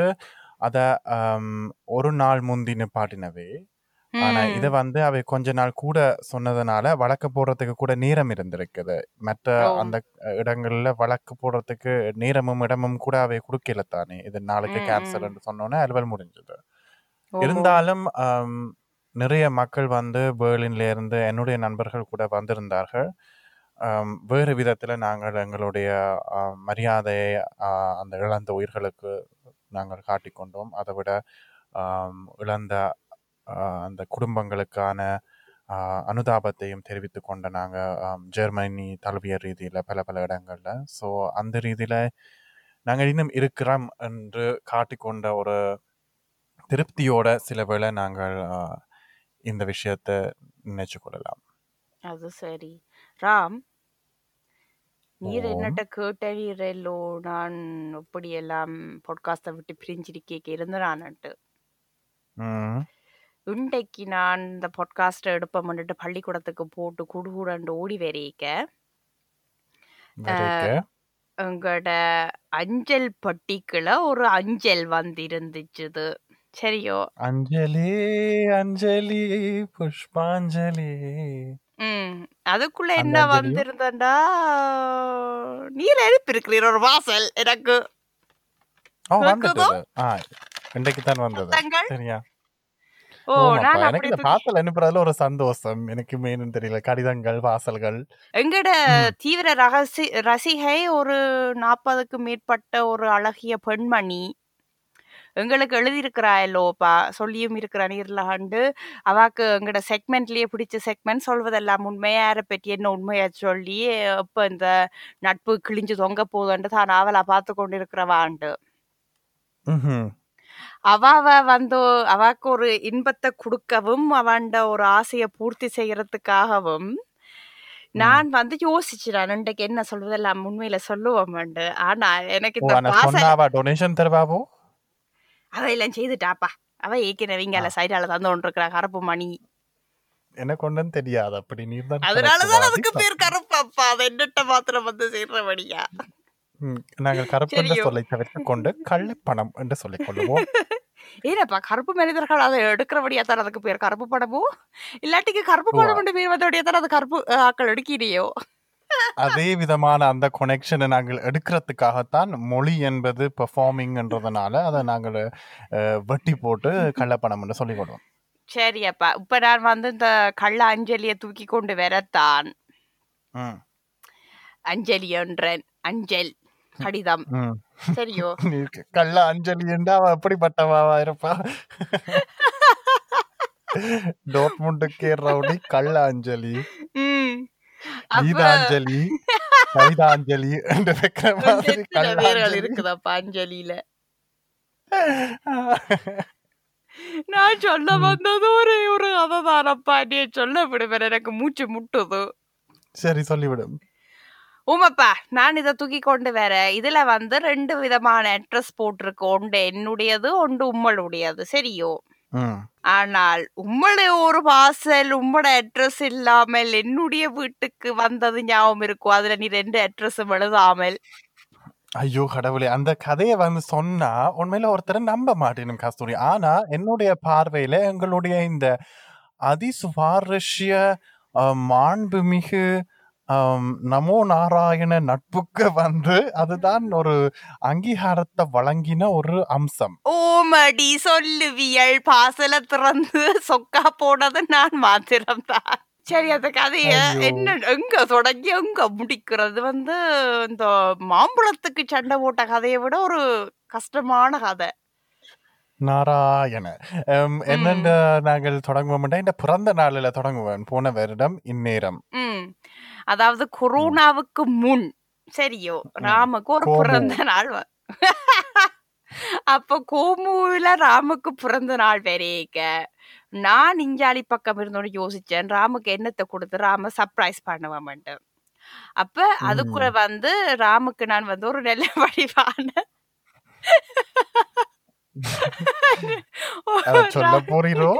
அதை ஒரு நாள் முந்தி நிப்பாட்டினவே ஆனால் ம். இதை வந்து அவை கொஞ்ச நாள் கூட சொன்னதுனால வழக்கு போடுறதுக்கு கூட நேரம் இருந்திருக்குது. மற்ற அந்த இடங்களில் வழக்கு போடுறதுக்கு நேரமும் இடமும் கூட அவை கொடுக்கல தானே. இது நாளைக்கு கேன்சல்னு சொன்னோன்னே அலுவல் முடிஞ்சது. இருந்தாலும் நிறைய மக்கள் வந்து பெர்லின்ல இருந்து என்னுடைய நண்பர்கள் கூட வந்திருந்தார்கள். வேறு விதத்துல நாங்கள் எங்களுடைய மரியாதையை அந்த இழந்த உயிர்களுக்கு நாங்கள் காட்டிக்கொண்டோம். அதை விட இழந்த அந்த குடும்பங்களுக்கான அனுதாபத்தையும் தெரிவித்துக் கொண்ட நாங்க ஆம், ஜெர்மனி தழுவிய ரீதியில பல பல இடங்கள்ல. ஸோ அந்த ரீதியில நாங்கள் இன்னும் இருக்கிறோம் என்று காட்டிக்கொண்ட ஒரு திருப்தியோட சில வேளை நாங்கள் இந்த விஷயத்த நினைச்சு கொள்ளலாம். அது சரி. ராம், நீர். என்னட்ட கேட்டறீரல்லோ நான் இப்படியெல்லாம் பாட்காஸ்ட விட்டு பிரிஞ்சிருக்கேக்க இருந்தனான்ட்டு. இன்றைக்கு நான் இந்த பாட்காஸ்ட எடுப்போம்னுட்டு பள்ளிக்கூடத்துக்கு போட்டு குடுகுடண்டு ஓடி வரைக்க. எங்கட அஞ்சல் பெட்டிக்குள்ள ஒரு அஞ்சல் வந்திருந்துச்சுது. சரியோ? அஞ்சலி அஞ்சலி புஷ்பாஞ்சலி. ம். அதுக்குள்ள என்ன அஞ்சலியும் வந்திருந்தண்டா, நீர் எழுப்பியிருக்கிறீர் ஒரு வாசல் எனக்கு. ஆ இன்றைக்கு தான் வந்தது. சரியா? ஓ! நான் எனக்கு இந்த பார்சல் அனுப்புறதுல ஒரு சந்தோஷம். எனக்கு மெயின்னு தெரியல. கடிதங்கள், வாசல்கள். எங்கட. தீவிர ரகசி ரசிகை ஒரு 40க்கு மேற்பட்ட ஒரு அழகிய பெண்மணி. எங்களுக்கு எழுதியிருக்கிறாயல்லோப்பா. சொல்லியும் இருக்கிற நீர்லகண்டு. அவாக்கு எங்கட செக்மெண்ட்லயே பிடிச்ச செக்மெண்ட் சொல்வதெல்லாம் உண்மை. யார பற்றி என்ன உண்மைய சொல்லி, எப்ப இந்த நட்பு கிழிஞ்சு தொங்க போகுதுன்ட்டு தான் ஆவலா பார்த்து கொண்டிருக்கிறவாண்டு. அவாவ வந்து அவாக்கு ஒரு இன்பத்த குடுக்கவும், அவாண்ட ஒரு ஆசைய பூர்த்தி செய்யறதுக்காகவும். நான் வந்து யோசிச்சுறேன். இன்றைக்கு என்ன சொல்வதெல்லாம் உண்மையில சொல்லுவோம்ண்டு. ஆனா எனக்கு இந்த டொனேஷன் தருவாவோ? அவ எல்லாம் செய்துட்டாப்பா. அவ ஏற்கனவே ஆ. இங்கால சைடால தந்து கொண்டிருக்கிறா கருப்பு மணி. எனக்கு ஒண்ணும் தெரியாது. அப்படி நீர் தான் அதனால தான் கணக்குவாதி. அதுக்கு பேர் கருப்பப்பா. அது என்னட்ட மாத்திரம் வந்து சேர்றபடியா. நாங்கள் கருப்பு என்ற? சொல்லை தவிர்த்துக் கொண்டு கள்ளப்பணம் என்று சொல்லிக் கொள்ளுவோம். ஏனப்பா கருப்பு மனிதர்கள் அதை எடுக்கிறபடியா தான் அதுக்கு பேர் கருப்பு படமோ? இல்லாட்டிக்கு கருப்பு படம் என்று பேர் வந்தபடியா தான் அது கருப்பு ஆக்கள் எடுக்கிறியோ? அதே விதமான அந்த கொனெக்ஷனை நாங்கள் எடுக்கிறதுக்காகத்தான் மொழி என்பது பெர்ஃபார்மிங்ன்றதுனால அதை நாங்கள் வெட்டி போட்டு கள்ளப்பணம் என்று சொல்லிக் கொள்வோம். சரி அப்பா. இப்ப நான் வந்து இந்த கள்ள அஞ்சலிய தூக்கி கொண்டு வரத்தான். அஞ்சலி என்றேன். அஞ்சல். கடிதம். சரியோ? கள்ள அஞ்சலி என்றா அவ எப்படிப்பட்டவாவா இருப்பா டோட்முண்டுக்கே ரவுடி கள்ள அஞ்சலி கீதாஞ்சலி கவிதாஞ்சலி என்று வைக்கிற வந்து மாதிரி அஞ்சலி இருக்குதப்பா அஞ்சலியில. நான் சொல்ல. வந்தது ஒரே ஒரு அததானப்பா. நீ சொல்ல விடுவேன் எனக்கு மூச்சு முட்டுது. சரி சொல்லிவிடும் உமாப்பா நான் இதை தூக்கி கொண்டு வர. இதுல வந்து ரெண்டு விதமான அட்ரஸ் போட்டிருக்கு. ஒன்று என்னுடையது ஒன்று உம்மளுடையது சரியோ? ஆனால் உம்மளை ஒரு பார்சல் உம்மோட அட்ரஸ் இல்லாமல் என்னுடைய வீட்டுக்கு வந்தது ஞாபகம் இருக்கும் அதுல நீ ரெண்டு அட்ரஸும் எழுதாமல். ஐயோ கடவுளே. அந்த கதையை வந்து சொன்னா உண்மையில ஒருத்தரை நம்ப மாட்டேனும் கஸ்தூரி. ஆனா என்னுடைய பார்வையில எங்களுடைய இந்த அதிசுவாரஸ்ய அஹ், மாண்புமிகு நமோ நாராயண நட்புக்கு வந்து அதுதான் ஒரு அங்கீகாரத்தை வழங்கின ஒரு அம்சம். ஓமடி சொல்லுவியல் பாசல திறந்து சொக்கா போனது நான் மாத்திரம்தான். சரி அந்த கதைய. என்ன எங்க தொடங்கி எங்க முடிக்கிறது? வந்து இந்த மாம்பழத்துக்கு சண்டை போட்ட கதையை விட ஒரு கஷ்டமான கதை. நாராயண. என்னென்ன நாங்கள் தொடங்குவோம் இந்த பிறந்த நாளில் தொடங்குவேன். போன வருடம் இந்நேரம். அதாவது கொரோனாவுக்கு முன். சரியோ ராமுக்கு ஒரு. பிறந்த நாள் அப்ப கோமுல ராமுக்கு பிறந்த நாள் வரைக்க நான் இஞ்சாலி பக்கம் இருந்தோன்னு யோசிச்சேன். ராமுக்கு என்னத்தை கொடுத்து ராம சர்ப்ரைஸ் பண்ணுவேன்ட்டு அப்ப அதுக்குள்ள வந்து ராமுக்கு நான் வந்து ஒரு நல்ல வடிவான சொல்ல போறீரோ?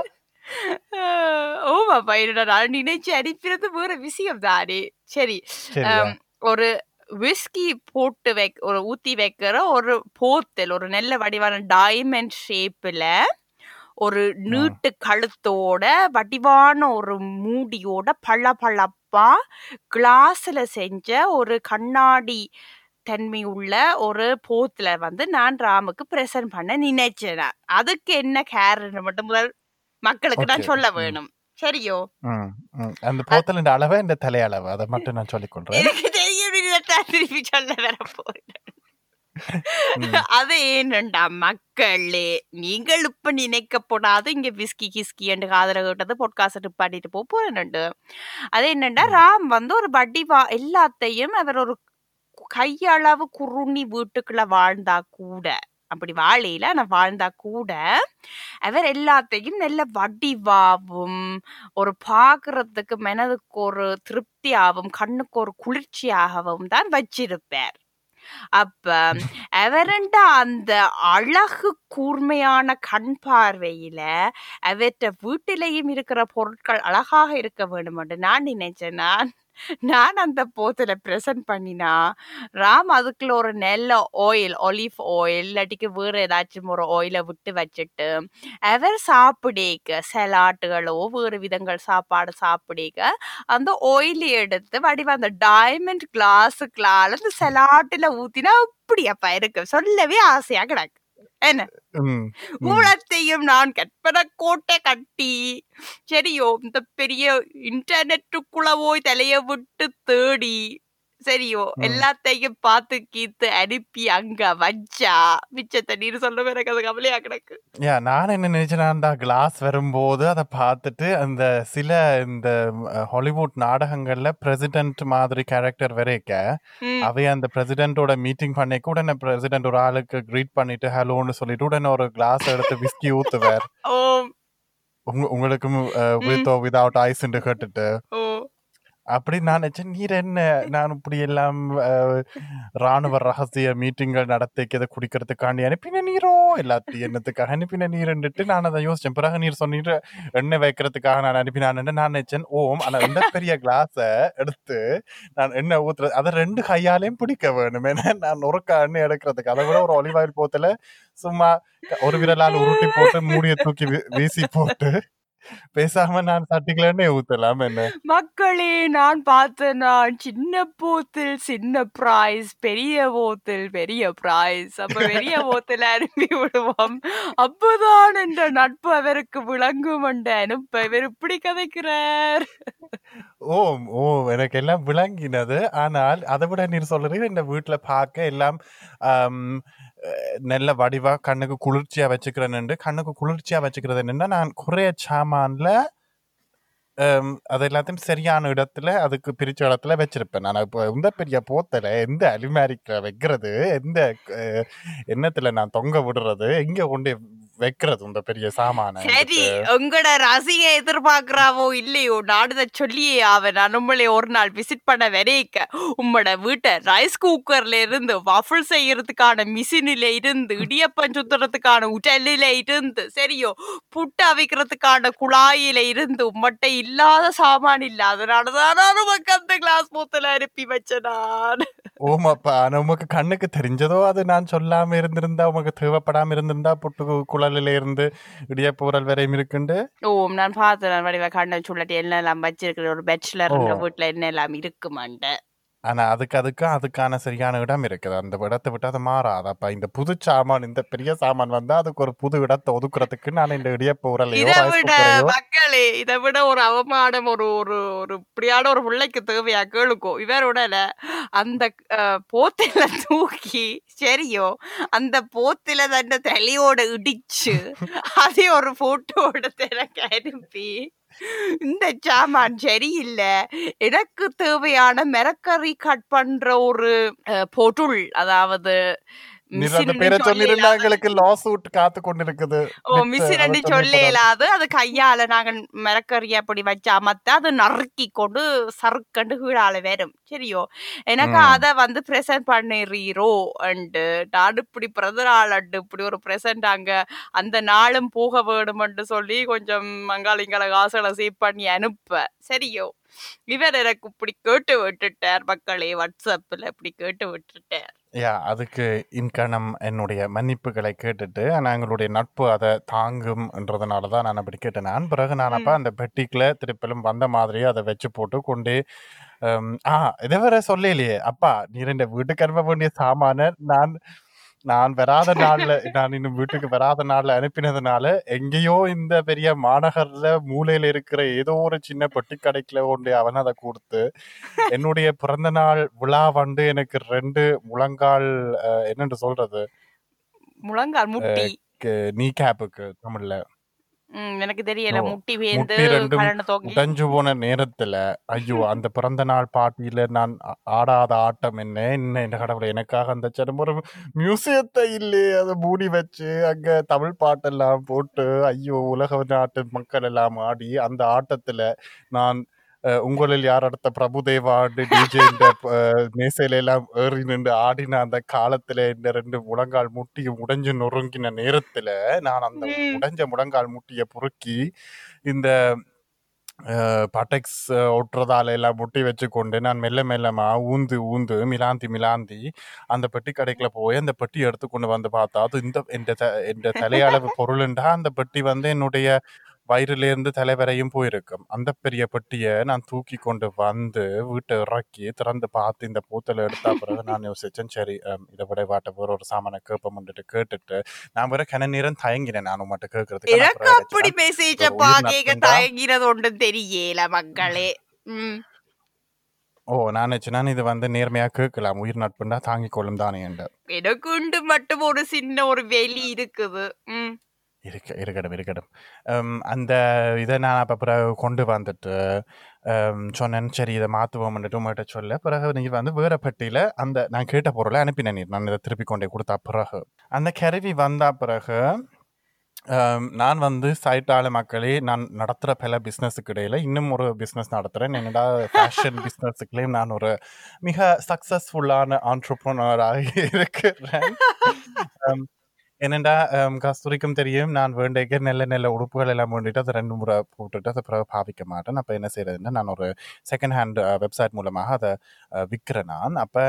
ஓமாப்பா என்னடா நான் நினைச்சு அனுப்பினது வேற விஷயம் தானே. சரி ஒரு விஸ்கி போட்டு வைக் ஒரு ஊத்தி வைக்கிற ஒரு போத்தல் ஒரு நல்ல வடிவான டைமண்ட் ஷேப்ல ஒரு நீட்டு கழுத்தோட வடிவான ஒரு மூடியோட பளபளப்பா கிளாஸ்ல செஞ்ச ஒரு கண்ணாடி தன்மை உள்ள ஒரு போத்துல வந்து நான் ராமுக்கு பிரசன்ட் பண்ண நினைச்சேன் நான். அதுக்கு என்ன கேர்ன்னு மட்டும் முதல் மக்களுக்கு நான். சொல்ல. வேணும் சரியோ. அந்த போத்தலின் அளவு இந்த தலையளவு அதை மட்டும் நான் சொல்லிக் கொள்றேன் எனக்கு தெரியும் திருப்பி சொல்ல வர போறேன் ம். அது ஏனண்டா மக்களே நீங்கள் இப்ப நினைக்க போடாது இங்க விஸ்கி கிஸ்கி என்று காதல கேட்டது பொட்காசட் பாடிட்டு போ போறேன்ண்டு அது என்னண்டா. ராம் வந்து ஒரு வட்டி வா எல்லாத்தையும் அவர் ஒரு கையளவு குறுணி வீட்டுக்குள்ள வாழ்ந்தா கூட அப்படி வாழையில நான் வாழ்ந்தா கூட அவர் எல்லாத்தையும் நல்ல வடிவாவும் ஒரு பாக்குறதுக்கு மனதுக்கு ஒரு திருப்தியாகவும் கண்ணுக்கு ஒரு குளிர்ச்சியாகவும் தான் வச்சிருப்பார். அப்ப அவரண்ட அந்த அழகு கூர்மையான கண் பார்வையில அவற்ற வீட்டிலேயும் இருக்கிற பொருட்கள் அழகாக இருக்க வேண்டும் என்று நான் நினைச்சேன். நான் நான் அந்த போத்துல ப்ரெசன்ட் பண்ணினா ராம் அதுக்குள்ள ஒரு நல்ல ஆயில் ஒலிவ் ஆயில் இல்லாட்டிக்கு வேற ஏதாச்சும் ஒரு ஆயிலை விட்டு வச்சுட்டு அவர் சாப்பிடேக்க சலாட்டுகளோ வேறு விதங்கள் சாப்பாடு சாப்பிடேக்க அந்த ஆயில் எடுத்து வடிவ அந்த டைமண்ட் கிளாஸுக்குள்ளால அந்த சலாட்டில் ஊத்தினா அப்படியாப்பா இருக்கு. சொல்லவே ஆசையா கிடக்கு. என்ன. ஊழத்தையும் நான் கற்பனை கோட்டை கட்டி சரியோ இந்த பெரிய இன்டர்நெட்டுக்குள்ள போய் தலைய விட்டு தேடி சரியோ ம். எல்லாத்தையும் பார்த்து கீத்து அனுப்பி அங்க வச்சா மிச்சத்தை நீர் சொல்ல எனக்கு அது கவலையா கிடக்கு யா நான் என்ன நினைச்சேன்னா அந்த கிளாஸ் வரும்போது அதை பார்த்துட்டு அந்த சில இந்த ஹாலிவுட் நாடகங்கள்ல பிரசிடென்ட் மாதிரி கேரக்டர் வரைக்க. அவை அந்த பிரசிடென்ட்டோட மீட்டிங் பண்ணிக்க உடனே பிரசிடென்ட் ஒரு ஆளுக்கு க்ரீட் பண்ணிட்டு ஹலோன்னு சொல்லிட்டு உடனே ஒரு கிளாஸ் எடுத்து விஸ்கி ஊத்துவார் உங்களுக்கும் வித் ம். வித்வுட் ஐஸ்ன்னு கேட்டுட்டு அப்படி நான் நினைச்சேன் நீர் என்ன? நான் இப்படி எல்லாம் ராணுவ ரகசிய மீட்டிங்கள் நடத்திக்கதை இதை குடிக்கிறதுக்காண்டி அனுப்பின நீரோ? எல்லாத்தையும் என்னத்துக்காக அனுப்பின நீர்ன்னுட்டு நான் அதை யோசிச்சேன். பிறகு நீர் சொன்னிட்டு எண்ணெய் வைக்கிறதுக்காக நான் அனுப்பினான்னு நான் நினைச்சேன். ஓம். ஆனால் இந்த பெரிய கிளாஸை எடுத்து நான் எண்ணெய் ஊத்துறது அதை ரெண்டு கையாலையும் பிடிக்க வேணும். ஏன்னா நான் ஒருக்கா எண்ணெய் எடுக்கிறதுக்கு அதை விட ஒரு ஒலிவாயில் போத்துல சும்மா ஒரு விரலால் உருட்டி போட்டு மூடியை தூக்கி வீசி போட்டு பேசாம நான் எண்ணெய் ஊத்தலாம் என்ன? மக்களே நான் பார்த்தேன் நான் சின்ன போத்தில் சின்ன பிரைஸ் பெரிய போத்தில் பெரிய பிரைஸ் அப்ப பெரிய போத்தில் அனுப்பி விடுவோம். அப்பதான் என்ற நட்பு அவருக்கு விளங்கும் என்ற அனுப்ப இவர் இப்படி கதைக்கிறார். ஓம் ஓ எனக்கு எல்லாம் விளங்கினது. ஆனால் அதை விட நீர் சொல்றீங்க இந்த வீட்டுல பார்க்க எல்லாம் நல்ல வடிவா கண்ணுக்கு குளிர்ச்சியா வச்சுக்கிறேன்னு கண்ணுக்கு குளிர்ச்சியா வச்சுக்கிறது என்னன்னா நான் குறைய சாமான்ல அது எல்லாத்தையும் சரியான இடத்துல அதுக்கு பிரிச்ச இடத்துல வச்சிருப்பேன். நான் இப்போ எந்த பெரிய போத்தல எந்த அலிமாரிக்க வைக்கிறது எந்த எண்ணத்தில் எண்ணத்துல நான் தொங்க விடுறது எங்க கொண்டு வைக்கிறது இந்த பெரிய சாமான சரி உங்களோட ரசிக எதிர்பார்க்கறாவோ இல்லையோ? நாடுத சொல்லியே அவன் நம்மளே ஒரு நாள் விசிட் பண்ண வரைக்க. உம்மோட வீட்டை ரைஸ் குக்கர்ல இருந்து வஃபிள் செய்யறதுக்கான மிஷினில இருந்து இடியப்பம் சுத்துறதுக்கான உடலில இருந்து சரியோ? புட்டு அவிக்கிறதுக்கான குழாயில இருந்து உம்மட்ட இல்லாத சாமான் இல்ல. அதனாலதான் நான் உமக்கு அந்த கிளாஸ் மூத்துல அனுப்பி வச்சேன் நான். ஓமாப்பா நமக்கு கண்ணுக்கு தெரிஞ்சதோ அது நான் சொல்லாம இருந்திருந்தா உமக்கு தேவைப்படாம இருந்திருந்தா புட்டு குழலில இருந்து இடியப்ப உரல் வரையும் இருக்குண்டு ஓ நான் பார்த்தேன் வடிவ கண்ணன் சுள்ளட்டி என்னெல்லாம் வச்சிருக்கிற ஒரு பேச்சுலர் ஓ. வீட்டுல என்னெல்லாம் இருக்குமாண்ட ஆனா அதுக்கு அதுக்கு அதுக்கான சரியான இடம் இருக்குது. அந்த இடத்தை விட்டு அது மாறாது. அப்ப இந்த புது சாமான் இந்த பெரிய சாமான் வந்தா அதுக்கு ஒரு புது இடத்தை ஒதுக்குறதுக்கு நான் இந்த விட குக்கரையோ மக்களே இதை விட ஒரு அவமானம் ஒரு ஒரு ஒரு இப்படியான ஒரு பிள்ளைக்கு தேவையா? கேளுக்கோ. இவரோட அந்த போத்தில தூக்கி சரியோ அந்த போத்தில தன்னை தலையோட இடிச்சு அதே ஒரு போட்டோட எனக்கு அனுப்பி இந்த சாமான் சரியில்லை. எனக்கு தேவையான மிரக்கறி கட் பண்ற ஒரு பொருள் அதாவது அந்த கொண்டு இருக்குது ஓ மிஷின் அண்டி சொல்லலாது அது கையால நாங்க மிரக்கறி அப்படி வச்சு அமர்த்த அது நறுக்கி கொண்டு சறுக்கண்டு கீழால வரும். சரியோ? எனக்கு ம். அத வந்து பிரசன்ட் பண்ணிடுறீரோ அண்டு நான் இப்படி பிறந்த நாள் அண்டு இப்படி ஒரு பிரசன்ட் அங்க அந்த நாளும் போக வேணும்னு சொல்லி கொஞ்சம் மங்காளிங்கள காசுகளை சேவ் பண்ணி அனுப்ப. சரியோ? இவர் எனக்கு இப்படி கேட்டு விட்டுட்டார் மக்களே வாட்ஸ்அப்ல இப்படி கேட்டு விட்டுட்டார். யா அதுக்கு இன்கணம் என்னுடைய மன்னிப்புகளை கேட்டுட்டு ஆனா எங்களுடைய நட்பு அதை தாங்கும்ன்றதுனால தான் நான் அப்படி கேட்டேன். நான் பிறகு நான் அப்ப அந்த பெட்டிக்குள்ள திருப்பிலும் வந்த மாதிரியே அதை வச்சு போட்டு கொண்டு ஹம், ஆ இதை வேற சொல்லலையே. அப்பா நீர் இந்த வீட்டுக்கு அனுப்ப வேண்டிய சாமான நான் நான் வராத நாள்ல நான் இன்னும் வீட்டுக்கு வராத நாள்ல அனுப்பினதுனால எங்கேயோ இந்த பெரிய மாநகர்ல மூலையில இருக்கிற ஏதோ ஒரு சின்ன பெட்டி கடைக்குல ஒன்று அவன் அதை கொடுத்து என்னுடைய பிறந்த நாள் விழா வந்து எனக்கு ரெண்டு முழங்கால் அஹ், என்னன்னு சொல்றது? முழங்கால் முட்டி. நீ கேப்புக்கு தமிழ்ல. எனக்கு தெரியல முட்டி வேந்து உடைஞ்சு போன நேரத்துல ஐயோ அந்த பிறந்த நாள் பார்ட்டியில நான் ஆடாத ஆட்டம் என்ன என்ன இந்த கடவுளை எனக்காக அந்த சிதம்பரம் மியூசியத்தை இல்லையே அதை மூடி வச்சு அங்க தமிழ் பாட்டெல்லாம் போட்டு ஐயோ உலக நாட்டு மக்கள் எல்லாம் ஆடி அந்த ஆட்டத்துல நான் உங்களில் யார் அடுத்த பிரபுதேவா டிஜே மேசையில எல்லாம் ஏறி நின்று ஆடின அந்த காலத்துல இந்த ரெண்டு முழங்கால் முட்டி உடைஞ்சு நொறுங்கின நேரத்துல நான் அந்த. உடைஞ்ச முழங்கால் முட்டியை பொறுக்கி இந்த பட்டெக்ஸ் ஒட்டுறதால எல்லாம் முட்டி வச்சுக்கொண்டு நான் மெல்ல மெல்லமா ஊந்து ஊந்து மிலாந்தி மிலாந்தி அந்த பெட்டி கடைக்குள்ள போய் அந்த பெட்டி எடுத்து கொண்டு வந்து பார்த்தா அது இந்த இந்த த- இந்த தலையளவு பொருளுண்டா அந்த பெட்டி வந்து என்னுடைய வயிறுல இருந்து தலை வரையும் போயிருக்கும். அந்த பெரிய பெட்டியை நான் தூக்கி கொண்டு வந்து வீட்டை இறக்கி திறந்து பார்த்து இந்த பூத்தலை எடுத்த பிறகு நான் யோசிச்சேன் சரி இதை விட வாட்ட வேற ஒரு சாமானை கேட்போம்னுட்டு கேட்டுட்டு நான் வேற கன நேரம் தயங்கினேன். நானும் மட்டும் கேட்கறதுக்கு நான் எனக்கு அப்படி பாக்க நட்புண்டா? தயங்கிறது ஒன்றும் தெரியல மக்களே. ஓ நான் நினைச்சேன் இது வந்து நேர்மையா கேட்கலாம். உயிர் நட்புண்டா? தாங்கிக் கொள்ளும் தானே என்று. எனக்கு மட்டும் ஒரு சின்ன ஒரு வெளி இருக்குது. ம். இருக்க இருக்கட்டும் இருக்கட்டும். அந்த இதை நான் அப்போ பிறகு கொண்டு வந்துட்டு சொன்னேன். சரி இதை மாற்றுவோம்ன்ட்டு உங்கள்கிட்ட சொல்ல பிறகு நீ வந்து வேற பட்டியில் அந்த நான் கேட்ட பொருளை அனுப்பினேன். நீர் நான் இதை திருப்பி கொண்டே கொடுத்தா பிறகு. அந்த கருவி வந்தா பிறகு நான் வந்து சைட்டாள மக்களே நான் நடத்துகிற பல பிஸ்னஸுக்கு இடையில் இன்னும் ஒரு பிஸ்னஸ் நடத்துகிறேன் என்னடா ஃபேஷன் பிஸ்னஸுக்குலேயும் நான் ஒரு மிக சக்ஸஸ்ஃபுல்லான ஆண்டர்ப்ரனராக இருக்கிறேன். என்னெண்டா கஸ்தூரிக்கும் தெரியும் நான் வேண்டிய நல்ல நல்ல உடுப்புகள் எல்லாம் வேண்டிட்டு அதை ரெண்டு முறை போட்டுட்டு அதை பிறகு பாவிக்க மாட்டேன். அப்போ என்ன செய்யறதுன்னா நான் ஒரு செகண்ட் ஹேண்ட் வெப்சைட் மூலமாக அதை விற்கிறேன் நான். அப்போ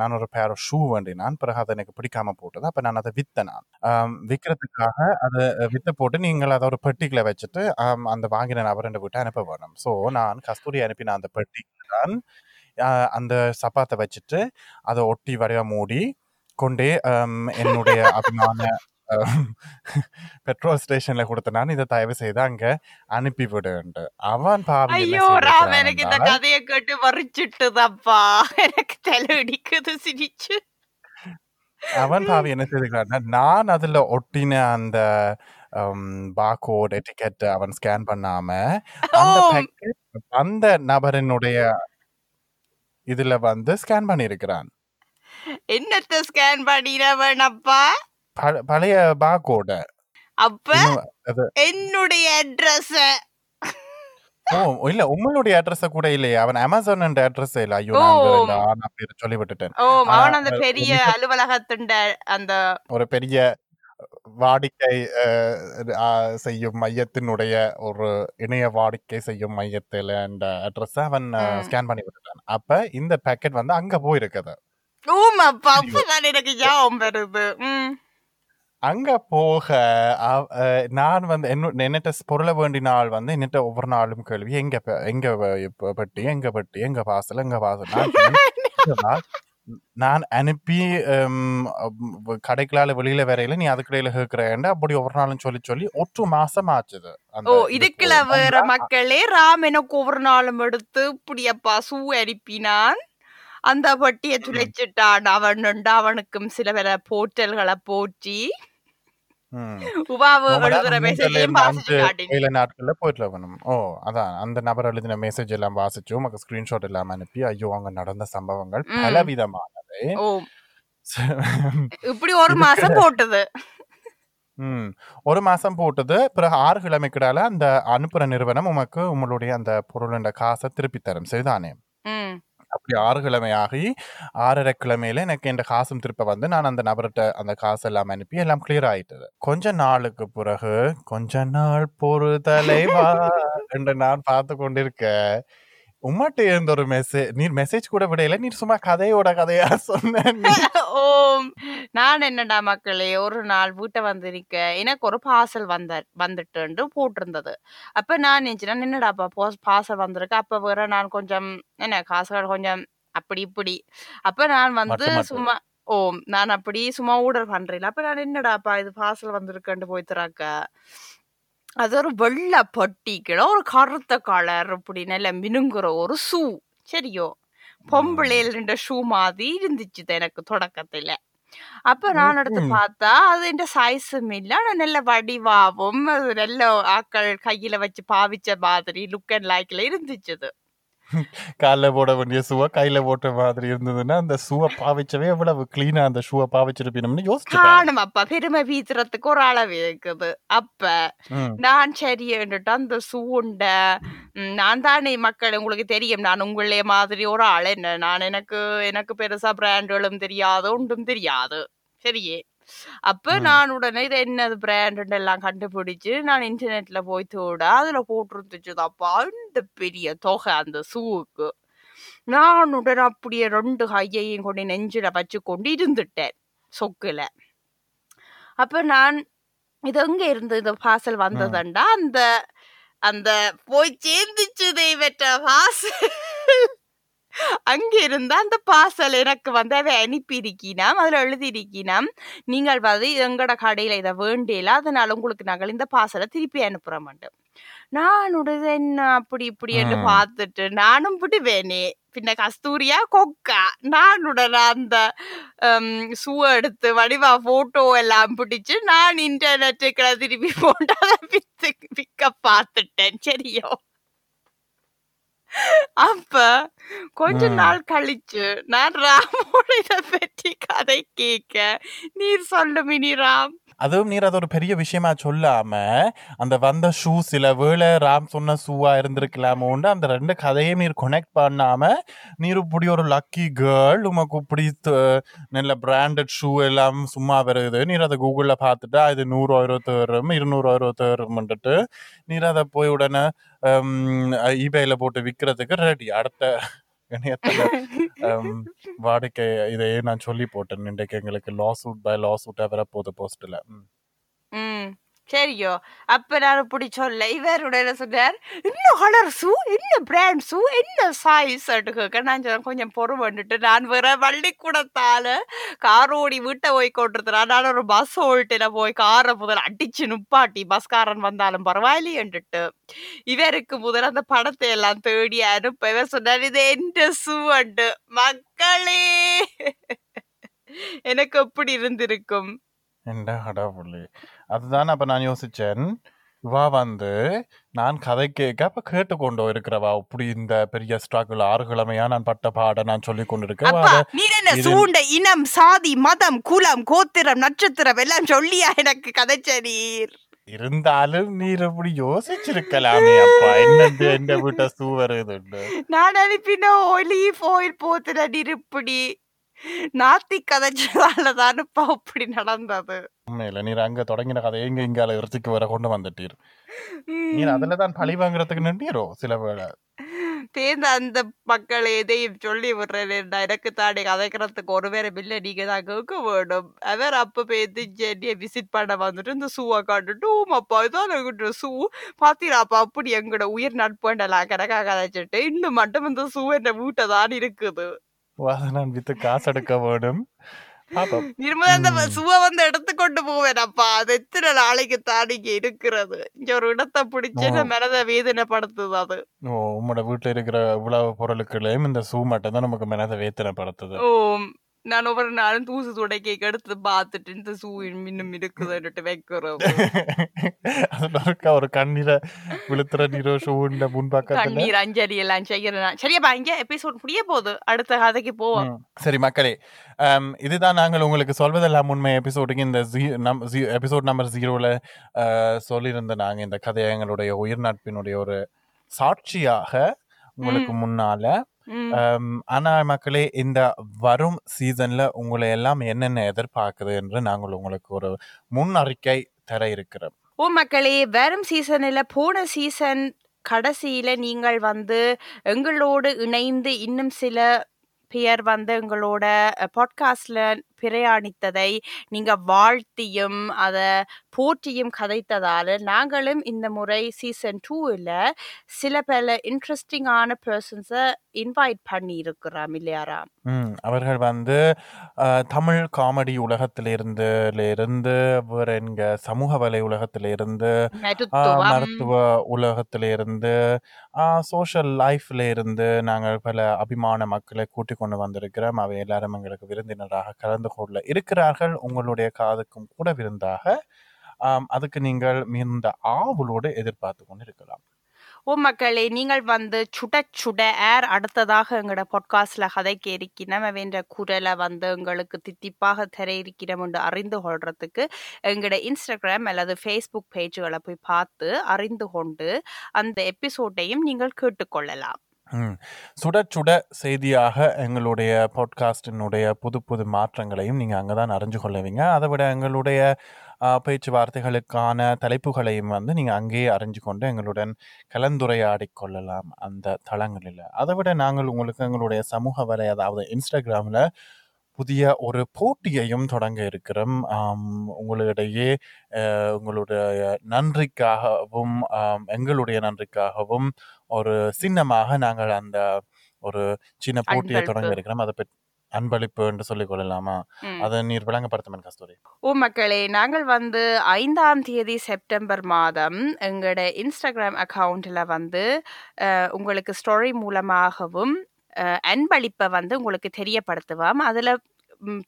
நான் ஒரு பேர் ஷூ வேண்டினான். பிறகு அதை எனக்கு பிடிக்காம போட்டது. அப்போ நான் அதை விற்றேன் நான். விற்கிறதுக்காக அதை அஹ், போட்டு நீங்கள் அதை ஒரு பெட்டிக்குள்ள வச்சுட்டு அந்த வாங்கின நபர் விட்டு அனுப்ப வேணும். ஸோ நான் கஸ்தூரி அனுப்பின அந்த பெட்டி தான் அந்த சப்பாத்தை வச்சுட்டு அதை ஒட்டி வடிவ மூடி கொண்டே என்னுடைய அபிமான பெட்ரோல் ஸ்டேஷன்ல கொடுத்த நான் இதை தயவு செய்து அங்க அனுப்பி விடுன்ட்டு அவன் பாவி ஐயோ ராம் எனக்கு இந்த கதையை கேட்டு வரிச்சிட்டுதப்பா எனக்கு தலை அடிக்குது சிரிச்சு. அவன் பாவி என்ன செய்திருக்கிறான் நான் அதுல ஒட்டின அந்த பாகோட் எட்டிக்கெட் அவன் ஸ்கேன் பண்ணாம அந்த நபரினுடைய இதுல வந்து ஸ்கேன் பண்ணியிருக்கிறான். என்னத்த ஸ்கேன் பண்ணினவனப்பா ப- பழைய பாகோட அப்ப என்னுடைய அட்ரஸ் ஓ இல்ல உங்களுடைய அட்ரஸ் கூட இல்லையே. அவன் அமேசான் அட்ரஸ் இல்ல. ஐயோ நான் பேர் சொல்லி விட்டுட்டேன் ஓ அவன் அந்த பெரிய அலுவலகத்துண்ட அந்த ஒரு பெரிய வாடிக்கை செய்யும் மையத்தினுடைய ஒரு இணைய வாடிக்கை செய்யும் மையத்துல அந்த அட்ரஸ் அவன். ஸ்கேன் பண்ணி விட்டுட்டான் அப்ப இந்த பேக்கெட் வந்து அங்க போயிருக்குது. ஊமாப்பா ஐயோ அப்பதான் எனக்கு ஞாபகம் வருது அங்க போக நான் வந்து என்ன என்னட்ட பொருளை வேண்டிய நாள் வந்து என்னட்ட ஒவ்வொரு நாளும் கேள்வி. எங்க எங்க பெட்டி எங்க பெட்டி எங்க வாசல் எங்க வாசல்? நான் சொன்னேன், "இல்லடா, நான் அனுப்பி கடைக்களால வெளியில வரையில நீ அதுக்கிடையில கேட்கிறேன் அப்படி ஒவ்வொரு நாளும் சொல்லி சொல்லி ஒரு மாசம் ஆச்சுது ஓ இதுக்குள்ள வேற மக்களே ராம் எனக்கு ஒவ்வொரு நாளும் எடுத்து இப்படியப்பா சூ அனுப்பினான் அந்த பட்டியை துளைச்சிட்டான் அவன் அவனுக்கும் சில பல போர்ட்டல்களை போற்றி நாட்கள்ல போயிட்டு வரணும் ஓ அதான். அந்த நபர் எழுதின மெசேஜ் எல்லாம் வாசிச்சு உமக்கு ஸ்கிரீன்ஷாட் எல்லாம் அனுப்பி ஐயோ அங்க நடந்த சம்பவங்கள் ஓ. இப்படி ஒரு மாசம் போட்டது. ம். ஒரு மாசம் போட்டது. பிறகு ஆறு கிழமைக்கிடால அந்த அனுப்புற நிறுவனம் உமக்கு உங்களுடைய அந்த பொருளோட காசை திருப்பி தரும். சரிதானே? அப்படி ஆறு கிழமை ஆகி ஆறரை கிழமையில எனக்கு என் காசும் திருப்ப வந்து நான் அந்த நபர்கிட்ட அந்த காசு எல்லாம் அனுப்பி எல்லாம் கிளியர் ஆயிட்டது. கொஞ்ச நாளுக்கு பிறகு கொஞ்ச நாள் பொறுதலைவா என்று நான் பார்த்து கொண்டிருக்க உம்மட்ட இருந்த ஒரு மெசேஜ் நீர் மெசேஜ் கூட விடையில நீர் சும்மா கதையோட கதையா சொன்ன நீ. ஓம். நான் என்னடா மக்களே ஒரு நாள் வீட்டை வந்திருக்க எனக்கு ஒரு பார்சல் வந்த வந்துட்டு போட்டிருந்தது. அப்ப நான் நினைச்சேன் என்னடாப்பா பார்சல் வந்திருக்கு. அப்ப வேற நான் கொஞ்சம் என்ன காசுகள் கொஞ்சம் அப்படி இப்படி. அப்ப நான் வந்து சும்மா ஓம் நான் அப்படி சும்மா ஆர்டர் பண்றேன். அப்ப நான் என்னடாப்பா இது பார்சல் வந்திருக்கேன்னு போய் திறக்க? அது ஒரு வெள்ளை பொட்டிக்கிட ஒரு கருத்த கலர் இப்படி நல்ல மினுங்குற ஒரு ஷூ. சரியோ? பொம்பளையில் ரெண்டு ஷூ மாதிரி இருந்துச்சு எனக்கு தொடக்கத்துல. அப்ப நான் எடுத்து. பார்த்தா அது என்ற சைஸும் இல்ல ஆனா நல்ல வடிவாவும் அது நல்ல ஆக்கள் கையில வச்சு பாவிச்ச மாதிரி லுக் அண்ட் லைக்ல இருந்துச்சு கால்ல போட வேண்டிய ஷூவை கையில போட்ட மாதிரி இருந்ததுன்னா அந்த ஷூவை பாவிச்சவே எவ்வளவு கிளீனா அந்த ஷூவை பாவிச்சிருப்பீங்கன்னு யோசிச்சு. காணும் அப்பா. பெருமை பீத்துறதுக்கு ஒரு அளவு இருக்குது. அப்ப. நான் சரியன்னுட்டு அந்த சூண்ட ம், நான் தானே மக்கள் உங்களுக்கு தெரியும். நான் உங்களே மாதிரி ஒரு ஆள் என்ன? நான் எனக்கு எனக்கு பெருசா பிராண்டுகளும் தெரியாது ஒன்றும் தெரியாது. சரியே? அப்ப. நான் உடனே இது என்னது பிராண்ட் எல்லாம் கண்டுபிடிச்சு நான் இன்டர்நெட்ல போய் தேட அதுல போட்டிருந்துச்சுதாப்பா இந்த பெரிய தொகை அந்த ஷூவுக்கு நான் உடனே அப்படியே ரெண்டு கையையும் கொண்டு நெஞ்சில வச்சு கொண்டு இருந்துட்டேன் சொக்குல. அப்ப நான் இது எங்க இருந்து இந்த பார்சல் வந்ததுண்டா? அந்த அந்த போய் சேர்ந்துச்சு தெய்வற்ற பார்சல் அங்க இருந்து அந்த பார்சல் எனக்கு வந்து அதை அனுப்பியிருக்கினாம் அதுல எழுதியிருக்கினாம். நீங்கள் வந்து எங்கட கடையில இதை வேண்டியல அதனால உங்களுக்கு நாங்கள் இந்த பார்சலை திருப்பி அனுப்புற மாட்டோம் நான் உடனே என்ன அப்படி இப்படி என்று. பார்த்துட்டு நானும் விடுவேனே. பின்ன கஸ்தூரியா கொக்கா? நான் உடனே அந்த ஷூ எடுத்து வடிவா போட்டோ எல்லாம் பிடிச்சு நான் இன்டர்நெட்டுக்குள்ள திருப்பி போட்டு விற்க பார்த்துட்டேன். சரியோ? அப்ப கொஞ்ச. நாள் கழிச்சு நான் ராமோட இதை பற்றி கதை கேட்க நீர் சொல்லு மினி ராம் அதுவும் நீர் அது ஒரு பெரிய விஷயமா சொல்லாம அந்த வந்த ஷூ சில வேளை ராம் சொன்ன ஷூவா இருந்திருக்கலாமோண்டு அந்த ரெண்டு கதையும் நீர் கொனெக்ட் பண்ணாம நீர் இப்படி ஒரு லக்கி கேர்ள் உமக்கு இப்படி நல்ல பிராண்டட் ஷூ எல்லாம் சும்மா வருது. நீர் அதை கூகுளில் பார்த்துட்டா இது நூறு இருபத்தி தரும் இருநூறு இருபத்தி நீர் அதை போய் உடனே ஈபேல போட்டு விற்கிறதுக்கு ரெடி அடுத்த இணையத்துல ஹம், வாடிக்கை இதையே நான் சொல்லி போட்டேன். இன்றைக்கு எங்களுக்கு லாஸ் அவுட் பை லாஸ் அவுட்டாக வரப்போகுது போஸ்ட்டில் சரியோ அப்ப நான் இப்படி சொல்ல இவருடைய என்ன சொன்னார் என்ன கலர் ஷூ என்ன பிராண்ட் ஷூ என்ன சைஸ் கேட்க நான் சொன்னேன் கொஞ்சம் பொறுமன்னுட்டு நான் வேற பள்ளிக்கூடத்தால காரோடி வீட்டை போய் கொண்டிருக்கிறேன் நான் ஒரு பஸ் ஓல்ட்டில போய் காரை முதல் அடிச்சு நுப்பாட்டி பஸ்காரன் வந்தாலும் பரவாயில்லையேன்ட்டு இவருக்கு முதல் அந்த படத்தை எல்லாம் தேடி அனுப்ப இவர் சொன்னார் இது எந்த ஷூ அண்டு மக்களே எனக்கு எப்படி இருந்திருக்கும்? என்ன அதுதான் அப்ப நான் யோசிச்சேன். இவா வந்து நான் கதை கேட்க அப்ப கேட்டுக்கொண்டோ இருக்கிறவா இப்படி இந்த பெரிய ஸ்ட்ரகிள் ஆறு கிழமையா நான் பட்ட பாட நான் சொல்லி கொண்டிருக்கேன். என்ன சூண்ட இனம் சாதி மதம் குலம் கோத்திரம் நட்சத்திரம் எல்லாம் சொல்லியா எனக்கு கதைச்ச நீர்? இருந்தாலும் நீர் இப்படி யோசிச்சிருக்கலாமே அப்பா. என்னது எந்த வீட்டை சூ வருதுன்னு நான் அனுப்பின ஒலிவ் ஆயில் போத்துற இருப்படி நாத்தி கதைச்சதால தானுப்பா அப்படி நடந்தது. உண்மையில நீர் அங்க தொடங்கின கதையை இங்க இங்கால இறுதிக்கு வர கொண்டு வந்துட்டீர். நீர் அதுல தான் பழி வாங்குறதுக்கு நின்றீரோ சில வேளை? தேர்ந்த அந்த மக்கள் எதையும் சொல்லி விடுறேன் எனக்கு தானே கதைக்கிறதுக்கு ஒரு வேற பில்ல நீங்க தான் கேட்க வேணும். அவர் அப்ப பேருந்து சென்னையை விசிட் பண்ண வந்துட்டு இந்த ஷூவை காட்டுட்டு ஓமாப்பா இதான் எங்கிட்ட ஷூ. பாத்தீராப்பா அப்படி எங்கட உயிர் நட்புண்டலாம் கணக்கா கதைச்சிட்டு இன்னும் மட்டும் இந்த ஷூ என் வீட்டை தான் இருக்குது. நான் வித்து காசு எடுக்க வேணும். திரும்ப அந்த. ஷூவை வந்து எடுத்துக்கொண்டு போவேனப்பா அது எத்தனை நாளைக்கு தான் இங்க இருக்கிறது? இங்க ஒரு இடத்தை பிடிச்சு. மனதை வேதனைப்படுத்துது அது. ஓ உங்களோட வீட்டுல இருக்கிற இவ்வளவு பொருளுக்குள்ளேயும் இந்த சூ மட்டும் தான் நமக்கு மனதை வேத்தனைப்படுத்துது ஓ நான் ஒவ்வொரு நாளும் தூசு துடைக்க எடுத்து பார்த்துட்டு இந்த சூ இன்னும் இருக்குதுன்னுட்டு வைக்கிறோம். இருக்க ஒரு கண்ணீரை விழுத்துற நீரோ ஷூன்ற முன்பக்கத்துல கண்ணீர் அஞ்சலி எல்லாம் செய்யறேன் சரியாப்பா இங்க எபிசோட் முடிய போகுது. அடுத்த கதைக்கு போவோம். சரி மக்களே இதுதான் நாங்கள் உங்களுக்கு சொல்வதெல்லாம் உண்மை. எபிசோடுக்கு இந்த எபிசோட் நம்பர் ஜீரோவில் சொல்லியிருந்த நாங்கள் இந்த கதையை எங்களுடைய உயிர் நட்பினுடைய ஒரு சாட்சியாக உங்களுக்கு முன்னால ம். ஆம், ஆனா மக்களே இந்த வரும் சீசன்ல உங்களை எல்லாம் என்னென்ன எதிர்பார்க்குது என்று நாங்கள் உங்களுக்கு ஒரு முன் அறிக்கை தர இருக்கிறோம் ஓ மக்களே வரும் சீசன்ல போன சீசன் கடைசியில நீங்கள் வந்து எங்களோடு இணைந்து இன்னும் சில பேர் வந்து எங்களோட பாட்காஸ்ட்ல பிரயாணித்ததை நீங்க வாழ்த்தியும் அத போற்றியும் கதைத்ததால நாங்களும் இந்த முறை சீசன் டூவில் சில பல இன்ட்ரெஸ்டிங்கான பர்சன்ஸை இன்வைட் பண்ணி இருக்கிறோம் இல்லையாரா. அவர்கள் வந்து தமிழ் காமெடி உலகத்திலிருந்து இருந்து வேற எங்க சமூக வலை உலகத்திலிருந்து. மருத்துவ உலகத்திலிருந்து, சோஷியல் லைஃப்ல இருந்து நாங்கள் பல அபிமான மக்களை கூட்டிக் கொண்டு வந்திருக்கிறோம். அவை எல்லாரும் எங்களுக்கு விருந்தினராக கலந்து கொள்ள இருக்கிறார்கள். உங்களுடைய காதுக்கும் கூட விருந்தாக. அதுக்கு நீங்கள் மிகுந்த ஆவலோடு எதிர்பார்த்து கொண்டிருக்கலாம். ஓ மக்களே நீங்கள் வந்து சுட சுட ஏர் அடுத்ததாக எங்களோட பாட்காஸ்ட்ல கதைக்கு இருக்கிறோம் வேண்ட குரலை வந்து எங்களுக்கு தித்திப்பாக தர இருக்கிறோம் என்று அறிந்து கொள்றதுக்கு எங்களோட இன்ஸ்டாகிராம் அல்லது ஃபேஸ்புக் பேஜுகளை போய் பார்த்து அறிந்து கொண்டு அந்த எபிசோட்டையும் நீங்கள் கேட்டுக்கொள்ளலாம் சுட சுட செய்தியாக எங்களுடைய பாட்காஸ்டினுடைய புது புது மாற்றங்களையும் நீங்கள் அங்கே தான் அறிஞ்சு கொள்ளுவீங்க. அதை விட எங்களுடைய பேச்சுவார்த்தைகளுக்கான தலைப்புகளையும் வந்து நீங்கள் அங்கேயே அறிஞ்சு கொண்டு எங்களுடன் கலந்துரையாடி கொள்ளலாம் அந்த தளங்களில் அதை விட நாங்கள் உங்களுக்கு எங்களுடைய சமூக வலை அதாவது இன்ஸ்டாகிராமில் புதிய ஒரு போட்டியையும் தொடங்க இருக்கிறோம். உங்களிடையே உங்களுடைய நன்றிக்காகவும், எங்களுடைய நன்றிக்காகவும் ஒரு சின்னமாக நாங்கள் அந்த ஒரு சின்ன போட்டியை தொடங்க. இருக்கிறோம். அதை பற்றி அன்பளிப்பு என்று சொல்லிக் கொள்ளலாமா? அதை நீர் விளங்கப்படுத்துமன் கஸ்தூரி. ஓ மக்களே நாங்கள் வந்து ஐந்தாம் தேதி செப்டம்பர் மாதம் எங்களோட இன்ஸ்டாகிராம் அக்கவுண்ட்ல வந்து உங்களுக்கு ஸ்டோரி மூலமாகவும் அன்பளிப்பை வந்து உங்களுக்கு தெரியப்படுத்துவோம் அதில்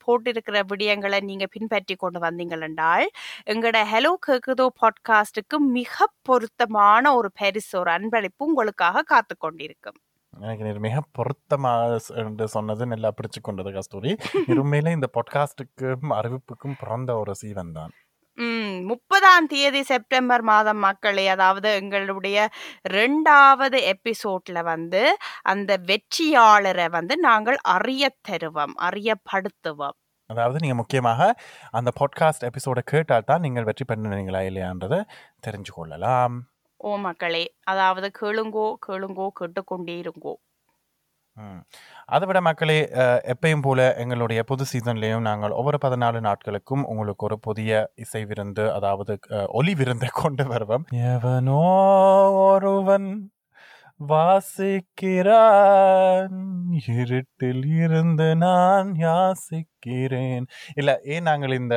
போட்டிருக்கிற விடயங்களை நீங்க பின்பற்றி கொண்டு வந்தீங்கள் எங்களோட ஹலோ கேக்குதோ பாட்காஸ்டுக்கு மிக பொருத்தமான ஒரு பரிசு ஒரு அன்பளிப்பு உங்களுக்காக காத்து கொண்டிருக்கும் எனக்கு மிக பொருத்தமாக சொன்னது நல்லா பிடிச்சு கொண்டது கஸ்தூரி. உண்மையிலே இந்த பாட்காஸ்டுக்கும் அறிவிப்புக்கும் பிறந்த ஒரு சீவன் தான். ம் முப்பதாம் தேதி செப்டம்பர் மாதம் மக்களே அதாவது எங்களுடைய ரெண்டாவது எபிசோட்ல வந்து அந்த வெற்றியாளரை வந்து நாங்கள் அறிய தருவோம் அறியப்படுத்துவோம் அதாவது நீங்க முக்கியமாக அந்த பாட்காஸ்ட் எபிசோட கேட்டால் தான் நீங்கள் வெற்றி பெறுனீங்களா இல்லையான்றதை தெரிஞ்சு கொள்ளலாம். ஓ மக்களே அதாவது கேளுங்கோ கேளுங்கோ கேட்டுக்கொண்டே இருங்கோ. அதை விட மக்களே எப்பயும் போல எங்களுடைய புது சீசன்லேயும் நாங்கள் ஒவ்வொரு பதினாலு நாட்களுக்கும் உங்களுக்கு ஒரு புதிய இசை விருந்து அதாவது ஒலி விருந்தை கொண்டு வருவோம். எவனோ ஒருவன் வாசிக்கிறான். இருட்டில் இருந்து நான் யாசிக்கிறேன். இல்லை ஏன் நாங்கள் இந்த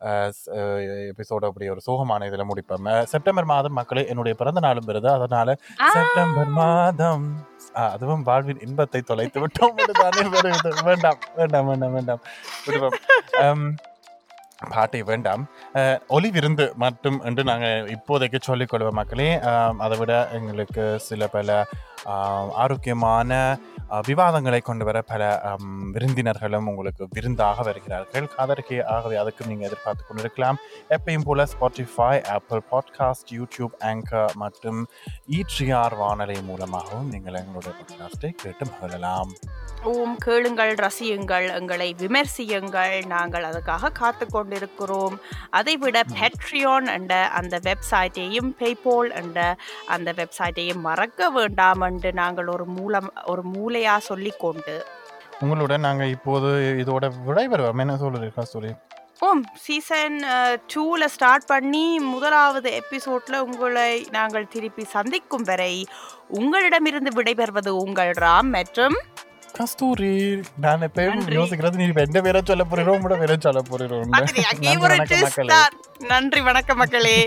எபிசோட அப்படி ஒரு சோகமான இதுல முடிப்போம் செப்டம்பர் மாதம் மக்களே என்னுடைய பிறந்த நாளும் வருது அதனால செப்டம்பர் மாதம். அதுவும் வாழ்வின் இன்பத்தை தொலைத்து விட்டோம். வேண்டாம் வேண்டாம் வேண்டாம் வேண்டாம். விடுவோம். பாட்டை வேண்டாம். ஒலி விருந்து மட்டும் என்று நாங்கள் இப்போதைக்கு சொல்லிக் கொள்வோம் மக்களே. அதை விட எங்களுக்கு சில பல ஆரோக்கியமான விவாதங்களை கொண்டு வர பல விருந்தினர்களும் உங்களுக்கு விருந்தாக வருகிறார்கள். அதற்கு ஆகவே அதுக்கும் நீங்கள் எதிர்பார்த்து கொண்டிருக்கலாம். எப்பயும் போல Spotify Apple Podcast YouTube Anchor மற்றும் ஈட்ரியார் வானொலி மூலமாகவும் நீங்கள் எங்களுடைய பாட்காஸ்டை கேட்டு மகிழலாம். ஓம் கேளுங்கள் ரசியுங்கள் எங்களை விமர்சியுங்கள். நாங்கள் அதுக்காக காத்து கொண்டிருக்கிறோம். அதைவிட பெட்ரியான் என்ற அந்த வெப்சைட்டையும் பேபோல் என்ற அந்த வெப்சைட்டையும் மறக்க வேண்டாம் என்று நாங்கள் ஒரு மூலம் ஒரு மூலையா சொல்லிக்கொண்டு? உங்களுடன் நாங்கள் இப்போது இதோட விடைபெறுவோம். என்ன சொல்லுறீங்க சொல்லி ஓம் சீசன் டூவில் ஸ்டார்ட் பண்ணி முதலாவது எபிசோட்ல உங்களை நாங்கள் திருப்பி சந்திக்கும் வரை உங்களிடமிருந்து விடைபெறுவது உங்கள் ராம் மற்றும் கஸ்தூரி நான் எப்பயும். யோசிக்கிறது நீ எந்த பேரை சொல்ல போறீரோ உங்களோட பேரை சொல்ல போறீரோ. நன்றி வணக்கம் மக்களே.